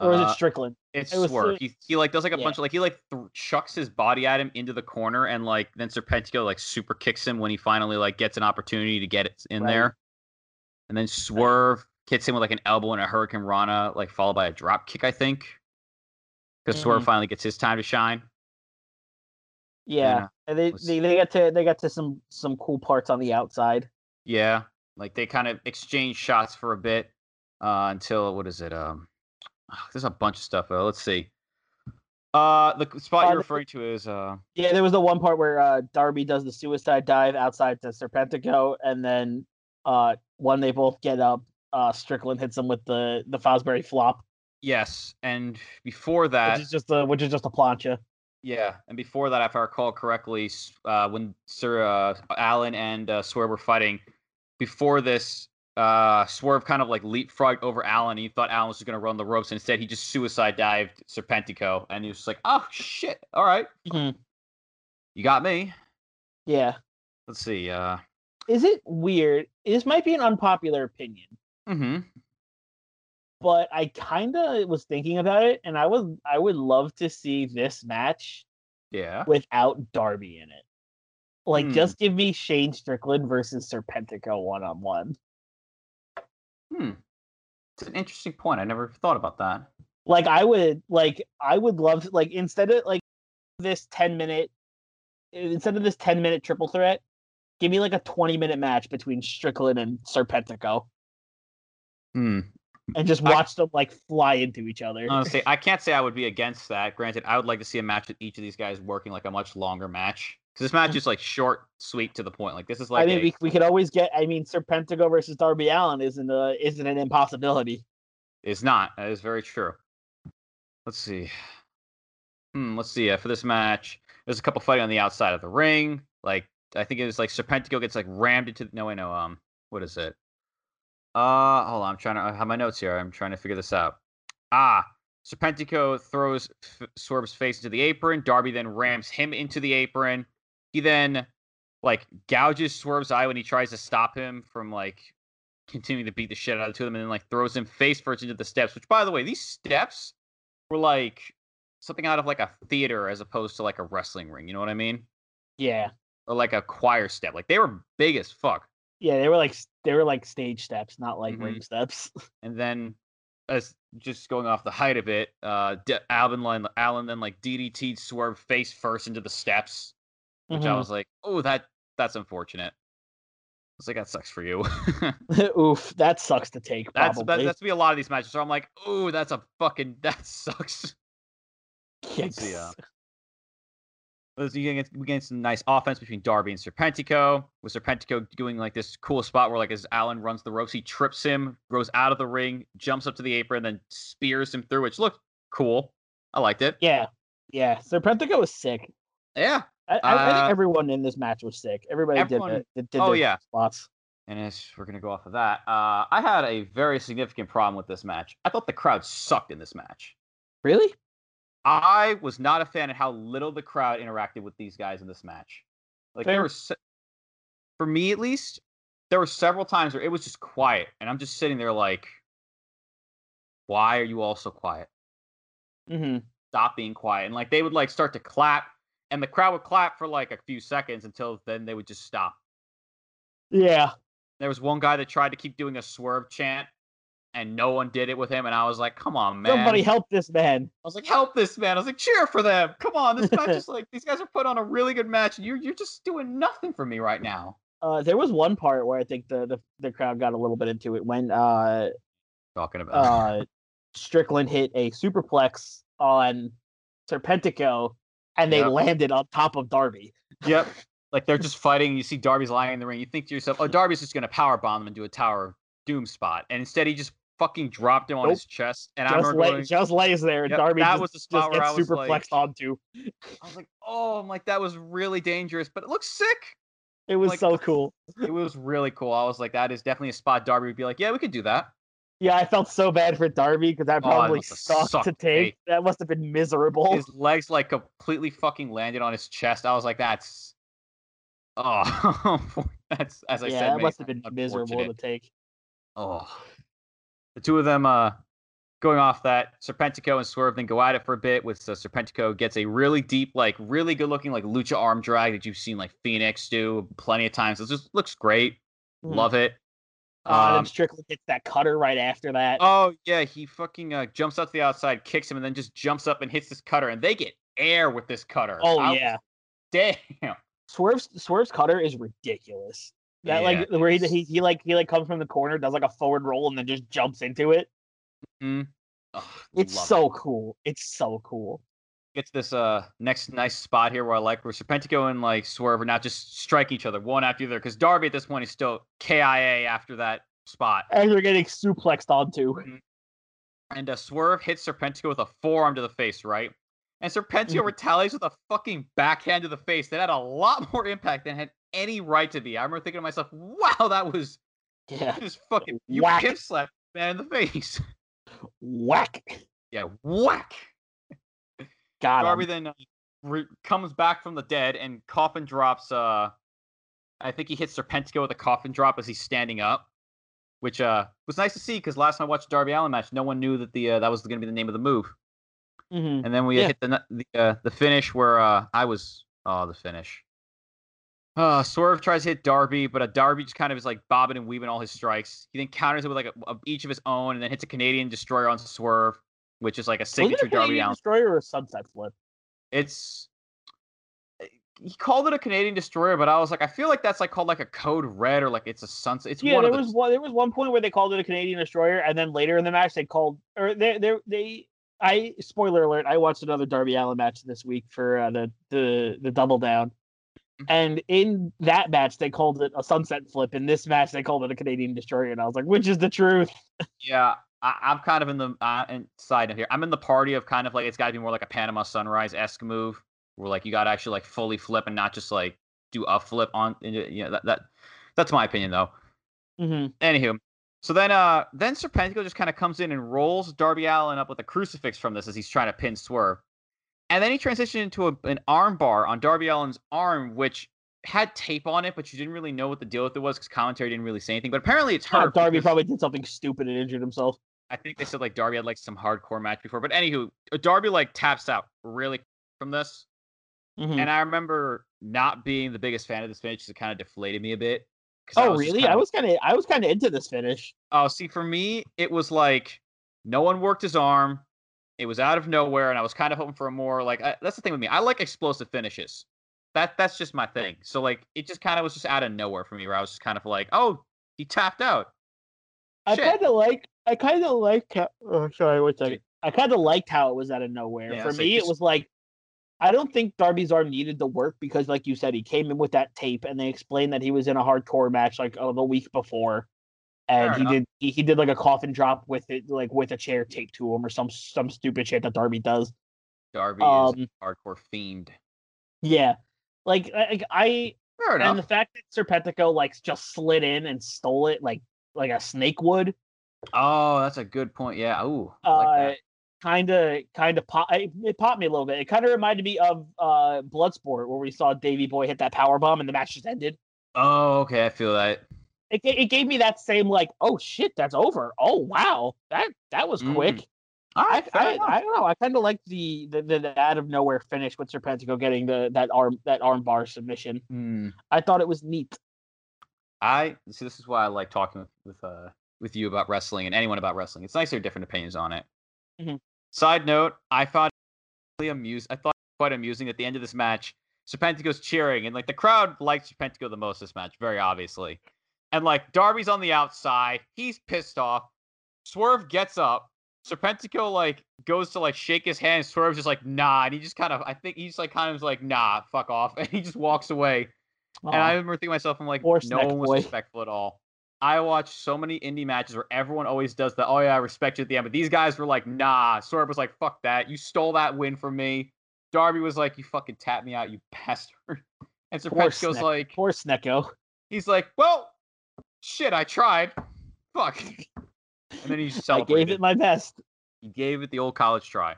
or is Uh, it Strickland? It's it was swerve. He he like does like a Yeah. bunch of like he like th- chucks his body at him into the corner and like then Serpentico like super kicks him when he finally like gets an opportunity to get it in Right. there, and then swerve hits him with like an elbow and a hurricanrana like followed by a drop kick I think, because swerve Mhm. finally gets his time to shine. Yeah, Yeah, and they, was- they they got to they got to some some cool parts on the outside. Yeah, like they kind of exchange shots for a bit uh, until what is it? Um, there's a bunch of stuff. Uh, let's see. Uh, the spot Uh, you're referring to is uh, Yeah, there was the one part where uh, Darby does the suicide dive outside to Serpentico, and then uh, when they both get up, uh, Strickland hits them with the the Fosbury flop, yes, and before that, which is just a which is just a plancha. yeah, and before that, if I recall correctly, uh, when Sir uh, Allin and uh, Swerve were fighting, before this, uh, Swerve kind of like leapfrogged over Allin. He thought Allin was just gonna run the ropes. Instead, he just suicide dived Serpentico, and he was just like, "Oh shit! All right, Mhm. you got me." Yeah, Let's see. Uh, is it weird? This might be an unpopular opinion, mm-hmm. but I kind of was thinking about it, and I would I would love to see this match Yeah. without Darby in it. Like, Hmm. just give me Shane Strickland versus Serpentico one on one. Hmm. It's an interesting point. I never thought about that. Like, I would like I would love to, like instead of like this ten minute instead of this ten minute triple threat, give me like a twenty minute match between Strickland and Serpentico, Hmm. and just I- watch them like fly into each other. Honestly, I can't say I would be against that. Granted, I would like to see a match with each of these guys working like a much longer match. Because this match is like short, sweet, to the point. Like this is like I mean, a- we, we could always get. I mean, Serpentico versus Darby Allin isn't a isn't an impossibility. It's not. That is very true. Let's see. Hmm. Let's see. Uh, for this match, there's a couple fighting on the outside of the ring. Like I think it was like Serpentico gets like rammed into. No, I know. Um, what is it? Uh, hold on. I'm trying to. I have my notes here. I'm trying to figure this out. Ah, Serpentico throws F- Swerve's face into the apron. Darby then rams him into the apron. He then like gouges Swerve's eye when he tries to stop him from like continuing to beat the shit out of the two of them, and then like throws him face first into the steps. Which, by the way, these steps were like something out of like a theater as opposed to like a wrestling ring. You know what I mean? Yeah, Or like a choir step. Like they were big as fuck. yeah, they were like they were like stage steps, not like Mhm. ring steps. And then, as just going off the height of it, uh, D- Alvin Allin, Allin then like DDT swerve face first into the steps, which I Mhm. was like, oh, that that's unfortunate. I was like, that sucks for you. Oof, that sucks to take. that's Probably. that, that's be a lot of these matches. So I'm like, oh, that's a fucking that sucks. let's see, Yikes. Let's we get, we get some nice offense between Darby and Serpentico. With Serpentico doing like this cool spot where, like, as Allin runs the ropes, he trips him, goes out of the ring, jumps up to the apron, then spears him through, which looked cool. I liked it. Yeah, yeah. Serpentico was sick. Yeah. I, I, I Uh, think everyone in this match was sick. Everybody everyone- did the, did oh, yeah. spots. And we're gonna go off of that, uh, I had a very significant problem with this match. I thought the crowd sucked in this match. Really? I was not a fan of how little the crowd interacted with these guys in this match. Like Fair. there was, se- for me at least, there were several times where it was just quiet, and I'm just sitting there like, why are you all so quiet? Mm-hmm. Stop being quiet. And like they would like start to clap, and the crowd would clap for like a few seconds until then they would just stop. Yeah. There was one guy that tried to keep doing a swerve chant, and no one did it with him, and I was like, come on, man. Somebody help this man. I was like, help this man. I was like, cheer for them. Come on. This match is like these guys are put on a really good match, and you're you're just doing nothing for me right now. Uh, there was one part where I think the, the the crowd got a little bit into it when uh Talking about uh Strickland hit a superplex on Serpentico and they Yep. landed on top of Darby. Yep. Like they're just fighting. You see Darby's lying in the ring. You think to yourself, oh, Darby's just gonna power bomb him and do a Tower of Doom spot, and instead he just fucking dropped him on his chest. And I remember lay, going, just lays there and Yep, Darby that just, was the spot just where I was superplexed like- onto. I was like, oh, I'm like that was really dangerous, but it looks sick. It was like- so cool. It was really cool. I was like, that is definitely a spot Darby would be like, yeah, we could do that. Yeah, I felt so bad for Darby because that Oh, probably must have sucked sucked to take. That must have been miserable. His legs like completely fucking landed on his chest. I was like, that's oh, that's as I yeah, said, that must have been miserable to take. Oh, the two of them uh going off that Serpentico and Swerve then go at it for a bit. With uh, Serpentico gets a really deep, like really good looking, like lucha arm drag that you've seen like Fénix do plenty of times. It just looks great. Mhm. Love it. Um, Strickland gets that cutter right after that. Oh yeah, he fucking uh, jumps out to the outside, kicks him, and then just jumps up and hits this cutter, and they get air with this cutter. Oh, I was- yeah, damn. Swerve's Swerve's cutter is ridiculous. That Yeah, like where he, he he like he like comes from the corner, does like a forward roll, and then just jumps into it. Mm. Ugh, It's so it. cool. It's so cool. Gets this uh next nice spot here where I like where Serpentico and like Swerve are not just striking each other one after the other because Darby at this point is still KIA after that spot. And they're getting suplexed onto. And uh, Swerve hits Serpentico with a forearm to the face, right? And Serpentico Mhm. retaliates with a fucking backhand to the face that had a lot more impact than had any right to be. I remember thinking to myself, wow, that was Yeah, just fucking you Whack. pimp slap man in the face. whack. yeah, whack. Got Darby him. then uh, re- comes back from the dead and coffin drops. Uh, I think he hits Serpentico with a coffin drop as he's standing up, which uh was nice to see because last time I watched Darby Allin match, no one knew that the uh, that was going to be the name of the move. Mhm. And then we Yeah. hit the the uh, the finish where uh, I was oh the finish. Uh, Swerve tries to hit Darby, but a Darby just kind of is like bobbing and weaving all his strikes. He then counters it with like a, a- each of his own, and then hits a Canadian Destroyer on Swerve, which is like a signature Darby Allin. destroyer or a sunset flip? It's eh, he called it a Canadian destroyer, but I was like, I feel like that's like called like a code red or like it's a sunset. It's Yeah, one there was one. There was one point where they called it a Canadian destroyer, and then later in the match they called or they they they. I spoiler alert. I watched another Darby Allin match this week for uh, the the the double down, Mm-hmm. and in that match they called it a sunset flip. In this match they called it a Canadian destroyer, and I was like, which is the truth? yeah. I, I'm kind of in the uh, side of here. I'm in the party of kind of like it's got to be more like a Panama Sunrise esque move, where like you got to actually like fully flip and not just like do a flip on. You know, that, that that's my opinion though. Mm-hmm. Anywho, so then uh then Serpentico just kind of comes in and rolls Darby Allin up with a crucifix from this as he's trying to pin Swerve. And then he transitioned into a, an arm bar on Darby Allin's arm, which had tape on it, but you didn't really know what the deal with it was because commentary didn't really say anything. But apparently it's hurt. Darby because probably did something stupid and injured himself. I think they said like Darby had like some hardcore match before. But anywho, uh, Darby like taps out really from this. Mhm. And I remember not being the biggest fan of this finish because it kind of deflated me a bit. I Oh just really? kinda- I was kind of I was kind of into this finish. Oh, see, for me, it was like no one worked his arm. It was out of nowhere, and I was kind of hoping for a more like. I, that's the thing with me. I like explosive finishes. That that's just my thing. So like, it just kind of was just out of nowhere for me, where I was just kind of like, oh, he tapped out. I kind of like. I kind of like. How, oh, sorry. One second. I kind of liked how it was out of nowhere. Yeah, For it's like me, it was like. I don't think Darby's arm needed to work because, like you said, he came in with that tape, and they explained that he was in a hardcore match like uh, the week before, and he did he, he did like a coffin drop with it, like with a chair taped to him or some some stupid shit that Darby does. Darby Um, is hardcore fiend. Yeah, like I, I Fair and enough. the fact that Serpentico like just slid in and stole it like like a snake would. oh, that's a good point. Yeah. Ooh. I like that. kind of kind of pop it, it popped me a little bit. It kind of reminded me of uh Bloodsport where we saw Davey Boy hit that power bomb and the match just ended. Oh, okay, I feel that. It it gave me that same like, oh shit, that's over. Oh wow, that that was Mm, quick. I, I. I don't know. I kind of like the, the the out of nowhere finish with Serpentico getting the that arm that arm bar submission. Hmm. I thought it was neat. I see. This is why I like talking with with, uh, with you about wrestling and anyone about wrestling. It's nice to hear different opinions on it. Mhm. Side note: I found it really amuse. I thought quite amusing at the end of this match. Serpentico's cheering, and like the crowd likes Serpentico the most this match, very obviously. And like Darby's on the outside, he's pissed off. Swerve gets up. Serpentico like goes to like shake his hand. Swerve's just like nah, and he just kind of I think he's like kind of like nah, fuck off, and he just walks away. And I remember thinking to myself, I'm like, Horse no one was boy. respectful at all. I watched so many indie matches where everyone always does that. oh yeah, I respect you at the end. But these guys were like, nah. Swerve was like, fuck that. You stole that win from me. Darby was like, you fucking tapped me out, you bastard. And Horse Serpentico's neck- like, Poor Snecko. he's like, well, shit, I tried. Fuck. And then he I celebrated. gave it my best. he gave it the old college try.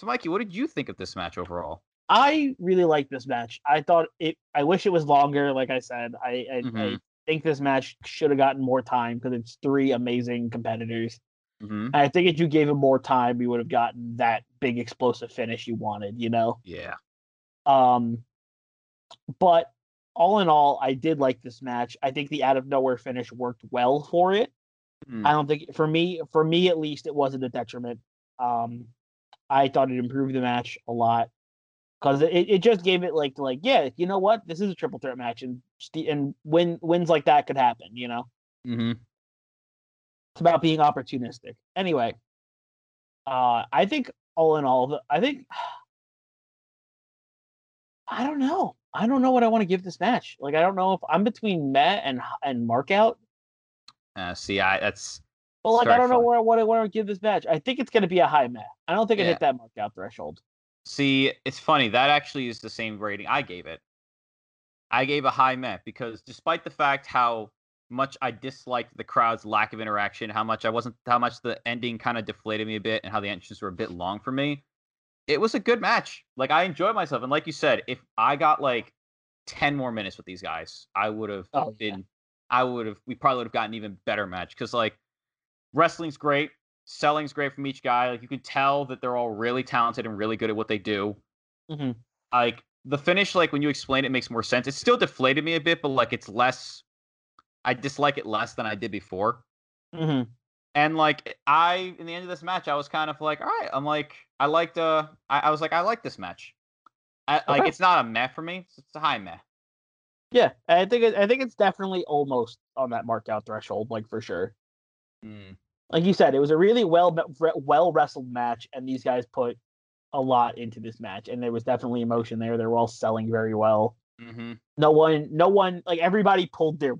So, Mikey, what did you think of this match overall? I really like this match. I thought it. I wish it was longer. Like I said, I I, I Mhm. think this match should have gotten more time because it's three amazing competitors. Mm-hmm. I think if you gave him more time, you would have gotten that big explosive finish you wanted. You know. Yeah. Um, but all in all, I did like this match. I think the out of nowhere finish worked well for it. Mm. I don't think for me, for me at least, it wasn't a detriment. Um, I thought it improved the match a lot because it, it just gave it like like yeah, you know what, this is a triple threat match and and win wins like that could happen. You know, Mm-hmm. it's about being opportunistic. Anyway, uh, I think all in all, the- I think I don't know. I don't know what I want to give this match. Like I don't know if I'm between Matt and and Mark out. Uh, see, I that's But like, I don't know where what I want to give this match. I think it's going to be a high mat. I don't think it hit that mark out threshold. See, it's funny. That actually is the same rating I gave it. I gave a high met because despite the fact how much I disliked the crowd's lack of interaction, how much I wasn't, how much the ending kind of deflated me a bit, and how the entrances were a bit long for me, it was a good match. Like I enjoyed myself, and like you said, if I got like ten more minutes with these guys, I would have Oh, yeah. been, I would have, we probably would have gotten an even better match because like wrestling's great, selling's great from each guy. Like you can tell that they're all really talented and really good at what they do. hmm Like the finish, like when you explain it, makes more sense. It still deflated me a bit, but like it's less. I dislike it less than I did before. hmm And like I, in the end of this match, I was kind of like, all right, I'm like, I liked. Uh, I, I was like, I like this match. I, Like it's not a meh for me. It's, it's a high meh. Yeah, I think it, I think it's definitely almost on that mark out threshold, like for sure. Mm. Like you said, it was a really well well wrestled match, and these guys put a lot into this match, and there was definitely emotion there. They were all selling very well. hmm No one, no one, like everybody pulled their.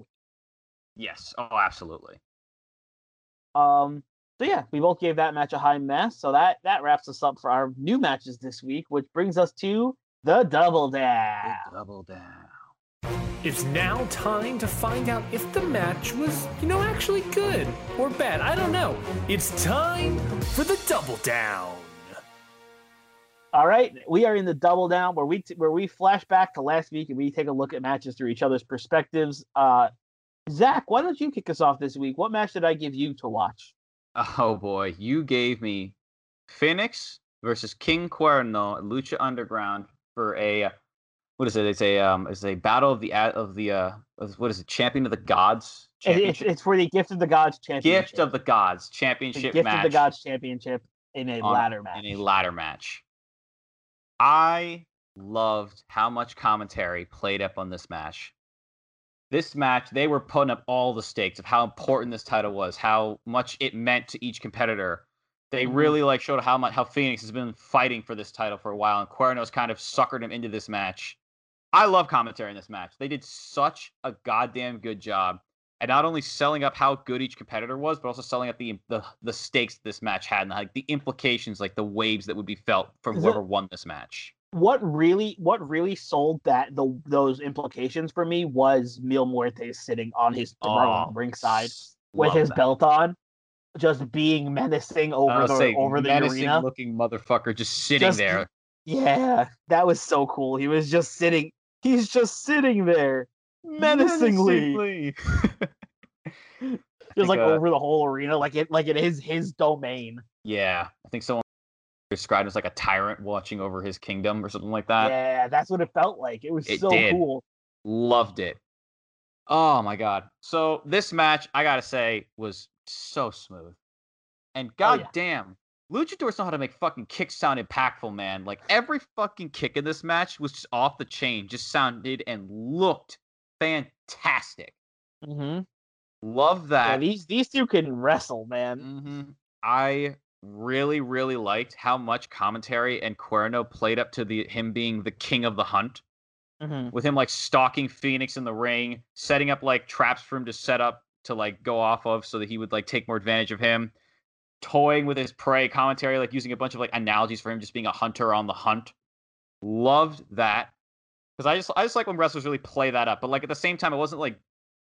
Yes. Oh, absolutely. Um. So yeah, we both gave that match a high mess. So that that wraps us up for our new matches this week, which brings us to the double down. Double down. It's now time to find out if the match was, you know, actually good or bad. I don't know. It's time for the double down. All right, we are in the double down where we t- where we flash back to last week and we take a look at matches through each other's perspectives. Uh, Zach, why don't you kick us off this week? What match did I give you to watch? Oh boy, you gave me Fénix versus King Cuerno at Lucha Underground for a what is it? It's a um, it's a battle of the of the uh, what is it? Champion of the Gods. It's, Championship? it's for the Gift of the Gods championship. Gift of the Gods the championship Gift match of the Gods championship in a on- ladder match. in a ladder match. I loved how much commentary played up on this match. This match, they were putting up all the stakes of how important this title was, how much it meant to each competitor. They Mhm. really like showed how much how Fénix has been fighting for this title for a while, and Cuerno's kind of suckered him into this match. I love commentary in this match. They did such a goddamn good job and not only selling up how good each competitor was, but also selling up the the, the stakes this match had and like the implications, like the waves that would be felt from whoever won this match. what really what really sold that the those implications for me was Mil Muertes sitting on his throne oh, ringside with his that. belt on. just being menacing over the over the menacing arena. looking motherfucker just sitting Just- there. Yeah, that was so cool. He was just sitting. He's just sitting there menacingly, just like uh, over the whole arena, like it like it is his domain. Yeah, I think someone described him as like a tyrant watching over his kingdom or something like that. yeah, that's what it felt like. It was It so did. cool. Loved it. Oh my god. So this match, I gotta say, was so smooth. And Oh, god yeah. Luchadors know how to make fucking kicks sound impactful, man. Like every fucking kick in this match was just off the chain, just sounded and looked fantastic. Mm-hmm. Love Yeah, that. these these two can wrestle, man. hmm I really, really liked how much commentary and Cuerno played up to the him being the king of the hunt. Mm-hmm. with him like stalking Fénix in the ring, setting up like traps for him to set up to like go off of so that he would like take more advantage of him, toying with his prey commentary, like using a bunch of like analogies for him just being a hunter on the hunt. Loved that. Because I just I just like when wrestlers really play that up. But like at the same time, it wasn't like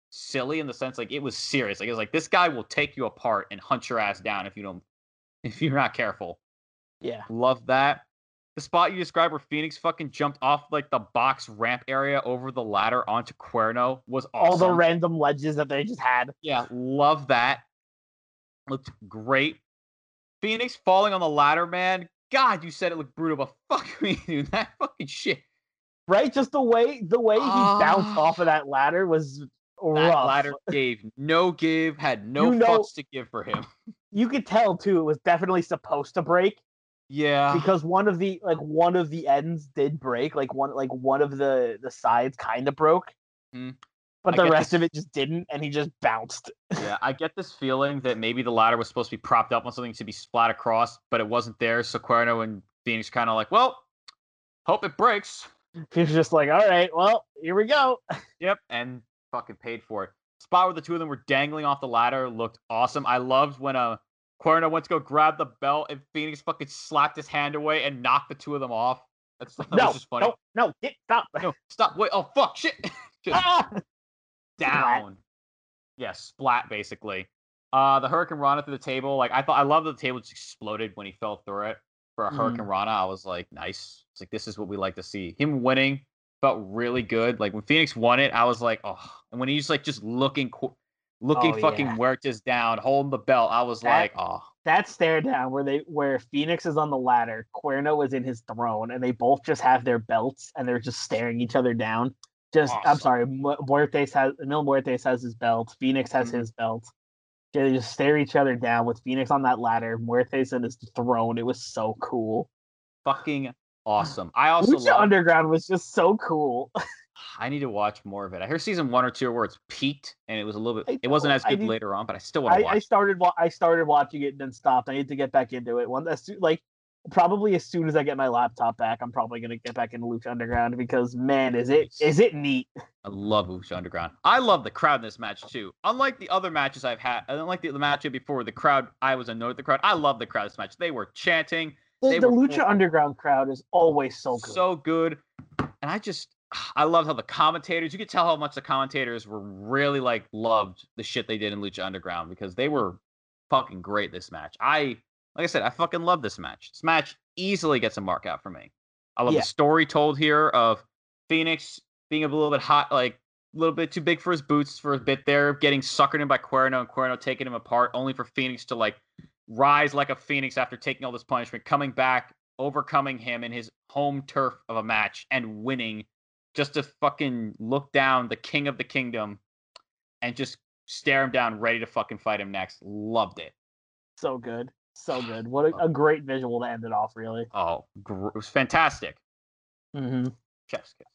silly in the sense like it was serious. Like it was like this guy will take you apart and hunt your ass down if you don't if you're not careful. Yeah. Love that. The spot you described where Fénix fucking jumped off like the box ramp area over the ladder onto Cuerno was awesome. All the random ledges that they just had. yeah, love that. Looked great. Fénix falling on the ladder, man. God, you said it looked brutal, but fuck me, dude. That fucking shit. Right? Just the way the way he bounced Ah. off of that ladder was That rough. ladder gave no give, had no You know- fucks to give for him. You could tell too, it was definitely supposed to break Yeah. because one of the like one of the ends did break. Like one like one of the the sides kind of broke. Mhm. But the rest this- of it just didn't, and he just bounced. Yeah, I get this feeling that maybe the ladder was supposed to be propped up on something to be splat across, but it wasn't there. So Cuerno and Fénix kind of like, well, hope it breaks. He was just like, "All right, well, here we go." Yep, and fucking paid for it. Spot where the two of them were dangling off the ladder looked awesome. I loved when uh Cuerno went to go grab the belt and Fénix fucking slapped his hand away and knocked the two of them off. That's that no, funny. no, no, get stop. No, stop. Wait. Oh fuck. Shit. Just Ah! Down. Yeah, splat basically. Uh the hurricanrana through the table. Like I thought I love the table just exploded when he fell through it. For a Mhm. hurricanrana, I was like, nice. It's like this is what we like to see. Him winning felt really good. Like when Fénix won it, I was like, oh. And when he's like just looking, qu- looking Oh, fucking yeah. Muertes down, holding the belt, I was That- like, oh, that stare down where they where Fénix is on the ladder, Cuerno is in his throne, and they both just have their belts and they're just staring each other down. Just I'm sorry, Mu- Muertes has Mil Muertes has his belt, Fénix has Mhm. his belt. They just stare each other down with Fénix on that ladder, Muertes in his throne. It was so cool. fucking awesome. I also Lucha love, Underground was just so cool. I need to watch more of it. I heard season one or two where it's peaked and it was a little bit. It wasn't as good need- later on, but I still want I, to watch. I started I started watching it and then stopped. I need to get back into it. One soo- like probably as soon as I get my laptop back, I'm probably gonna get back into Lucha Underground because man, is it is it neat. I love Lucha Underground. I love the crowd in this match too. Unlike the other matches I've had, unlike the, the match before, the crowd I was annoyed with the crowd. I love the crowd this match. They were chanting, The, They the were Lucha full- Underground crowd is always so good. so good, and I just I love how the commentators. You could tell how much the commentators were really like loved the shit they did in Lucha Underground because they were fucking great this match. I like I said, I fucking love this match. This match easily gets a mark out for me. I love Yeah. the story told here of Fénix being a little bit hot, like a little bit too big for his boots for a bit there, getting suckered in by Cuerno and Cuerno taking him apart, only for Fénix to like rise like a phoenix after taking all this punishment, coming back, overcoming him in his home turf of a match and winning just to fucking look down the king of the kingdom and just stare him down, ready to fucking fight him next. Loved it. so good, so good. What a, a great visual to end it off, really. Oh, gr- it was fantastic. Mm-hmm. Chef's kiss.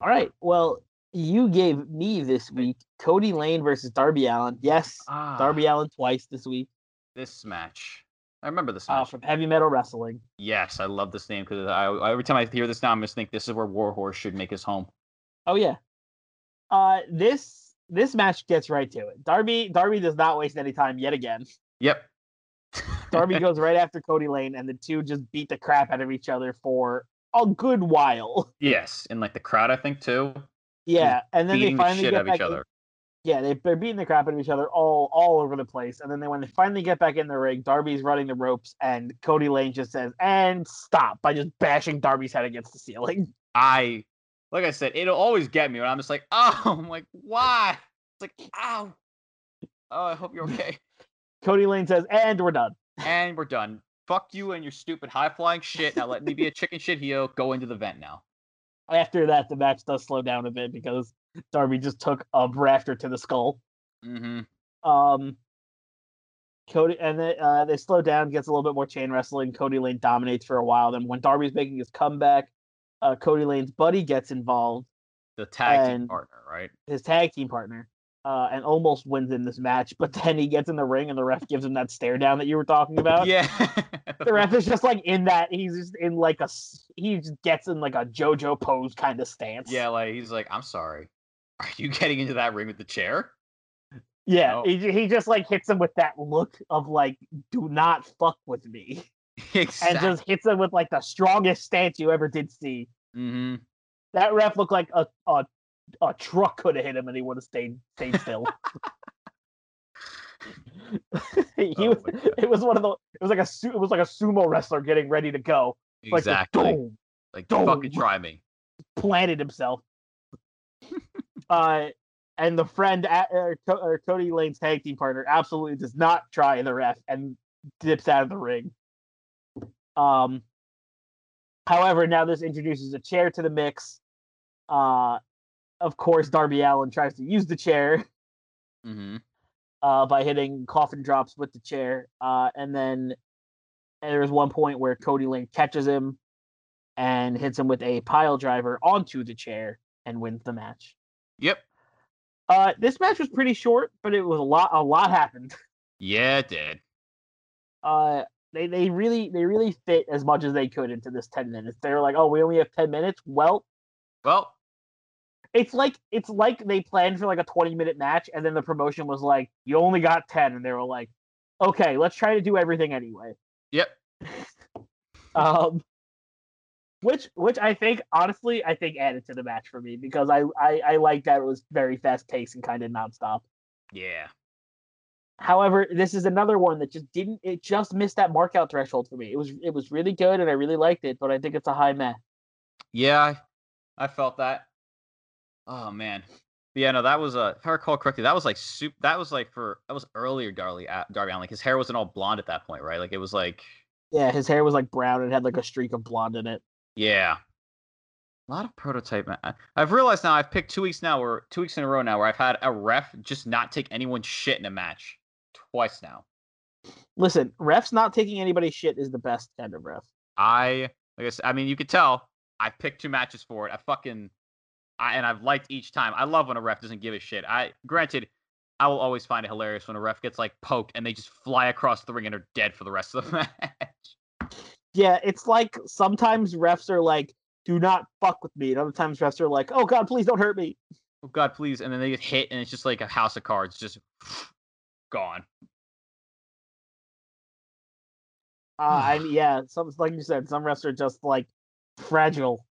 All right, well, you gave me this week Cody Lane versus Darby Allin. Yes, Ah, Darby Allin twice this week This match. I remember this uh, match. from Heavy Metal Wrestling. yes, I love this name because every time I hear this now, I just think this is where Warhorse should make his home. Oh yeah. Uh this this match gets right to it. Darby Darby does not waste any time yet again. Yep. Darby goes right after Cody Lane and the two just beat the crap out of each other for a good while. yes, and like the crowd, I think too. Yeah, and then they the finally shit get out of each back in- other. Yeah, they, they're beating the crap out of each other all all over the place. And then they, when they finally get back in the ring, Darby's running the ropes, and Cody Lane just says, "And stop!" by just bashing Darby's head against the ceiling. I, like I said, it'll always get me when I'm just like, oh, I'm like, why? It's like, ow. Oh, I hope you're okay. Cody Lane says, "And we're done." And we're done. Fuck you and your stupid high flying shit. Now let me be a chicken shit heel. Go into the vent now. After that, the match does slow down a bit because Darby just took a rafter to the skull. Mm-hmm. Um, Cody and then uh, they slow down, gets a little bit more chain wrestling. Cody Lane dominates for a while. Then when Darby's making his comeback, uh, Cody Lane's buddy gets involved, The tag team partner, right? his tag team partner, uh, and almost wins in this match. But then he gets in the ring, and the ref gives him that stare down that you were talking about. yeah. The ref is just like in that. He's just in like a He just gets in like a JoJo pose kind of stance. yeah, like he's like, I'm sorry. Are you getting into that ring with the chair? yeah. No. He he just like hits him with that look of like, "Do not fuck with me." exactly. and just hits him with like the strongest stance you ever did see. mm-hmm. That ref looked like a a, a truck could have hit him and he would have stayed stayed still. he Oh was it was one of the it was like a it was like a sumo wrestler getting ready to go. Exactly. Like the Exactly. boom, fucking try me. planted himself. uh and the friend at, uh, or Cody Lane's tag team partner absolutely does not try the ref and dips out of the ring. Um, however, now this introduces a chair to the mix. Uh, of course, Darby Allin tries to use the chair Mm-hmm. uh, by hitting coffin drops with the chair. Uh, and then there's one point where Cody Lane catches him and hits him with a pile driver onto the chair and wins the match. Yep. Uh, this match was pretty short, but it was a lot. A lot happened. Yeah, it did. Uh, they they really they really fit as much as they could into this ten minutes. They were like, oh, we only have ten minutes. Well, Well, it's like it's like they planned for like a twenty minute match, and then the promotion was like, you only got ten, and they were like, okay, let's try to do everything anyway. yep. Um, which which I think honestly I think added to the match for me because I I, I like that it was very fast paced and kind of nonstop. Yeah. However, this is another one that just didn't it just missed that markout threshold for me. It was it was really good and I really liked it, but I think it's a high meh. Yeah, I, I felt that. Oh man. But yeah, no, that was uh if I recall correctly, that was like soup that was like for that was earlier Darby Darby Allin. Like his hair wasn't all blonde at that point, right? Like it was like Yeah, his hair was like brown and had like a streak of blonde in it. yeah. A lot of prototype. I- I've realized now I've picked two weeks now or two weeks in a row now where I've had a ref just not take anyone's shit in a match. Twice now. Listen, refs not taking anybody's shit is the best kind of ref. I like I said, I mean you could tell I picked two matches for it. I fucking I and I've liked each time. I love when a ref doesn't give a shit. I granted I will always find it hilarious when a ref gets like poked and they just fly across the ring and are dead for the rest of the match. Yeah, it's like sometimes refs are like, do not fuck with me. And other times refs are like, oh god, please don't hurt me. oh god, please. And then they get hit and it's just like a house of cards, just gone. Uh, I mean, yeah, some like you said, some refs are just like fragile.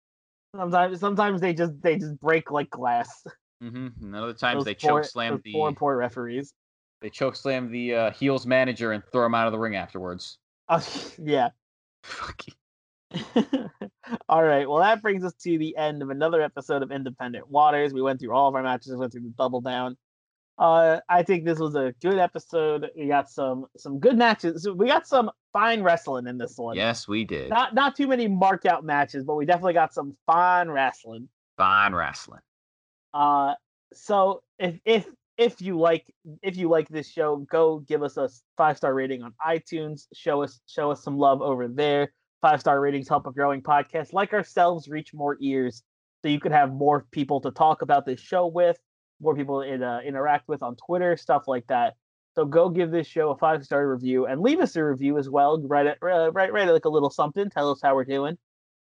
Sometimes, sometimes they just they just break like glass. Mm-hmm. And other times Those they poor- choke slam the poor poor referees. they choke slam the uh, heels manager and throw him out of the ring afterwards. Uh, yeah. All right. Well, that brings us to the end of another episode of Independent Waters. We went through all of our matches, went through the double down. Uh, I think this was a good episode. We got some some good matches. We got some fine wrestling in this one. Yes, we did. Not not too many marked out matches, but we definitely got some fine wrestling. Fine wrestling. Uh, so if if if you like if you like this show, go give us a five star rating on iTunes. Show us show us some love over there. Five star ratings help a growing podcast like ourselves reach more ears, so you can have more people to talk about this show with, more people in, uh, interact with on Twitter, stuff like that. So go give this show a five star review and leave us a review as well. Write it, uh, write write like a little something. Tell us how we're doing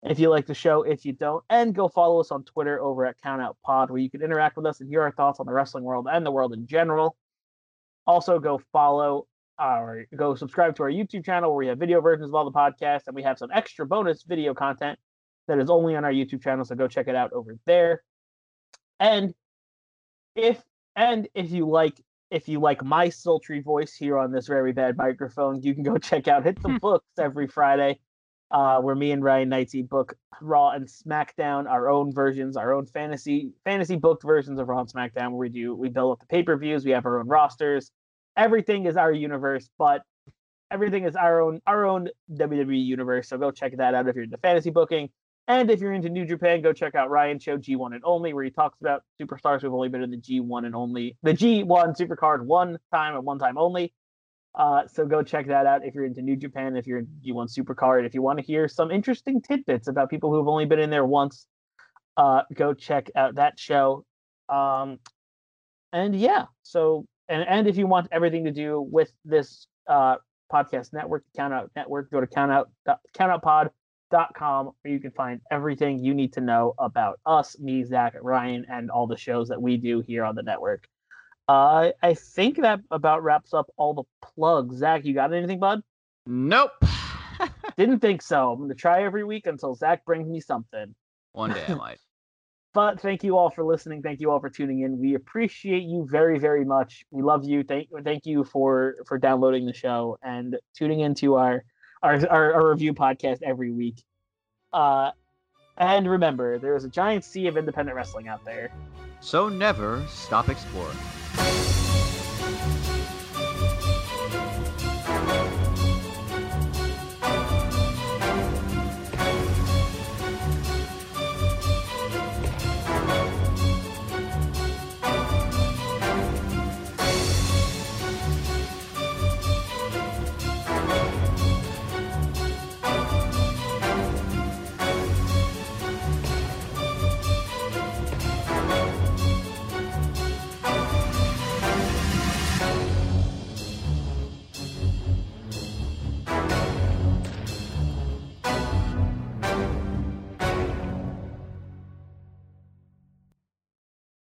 if you like the show, if you don't, and go follow us on Twitter over at Countout Pod, where you can interact with us and hear our thoughts on the wrestling world and the world in general. Also, go follow our, go subscribe to our YouTube channel where we have video versions of all the podcasts, and we have some extra bonus video content that is only on our YouTube channel. So go check it out over there. And if and if you like if you like my sultry voice here on this very bad microphone, you can go check out Hit the Books every Friday, uh, where me and Ryan Knightsey book Raw and SmackDown, our own versions, our own fantasy fantasy booked versions of Raw and SmackDown, where we do we build up the pay per views, we have our own rosters. Everything is our universe, but everything is our own our own WWE universe. So go check that out if you're into fantasy booking. And if you're into New Japan, go check out Ryan Show G1 and Only, where he talks about superstars who've only been in the G1 and only the G1 Supercard one time and one time only. Uh, so go check that out if you're into New Japan, if you're into G1 Supercard, if you want to hear some interesting tidbits about people who've only been in there once. Uh, go check out that show. Um, and yeah, so and and if you want everything to do with this uh, podcast network, Count Out Network, go to countout countoutpod.com where you can find everything you need to know about us, me, Zach, Ryan, and all the shows that we do here on the network. Uh, I think that about wraps up all the plugs. Zach, you got anything, bud? Nope. Didn't think so. I'm gonna try every week until Zach brings me something. One day I might. But thank you all for listening. Thank you all for tuning in. We appreciate you very, very much. We love you. Thank thank you for for downloading the show and tuning into our our our, our review podcast every week. Uh, and remember, there is a giant sea of independent wrestling out there. So never stop exploring.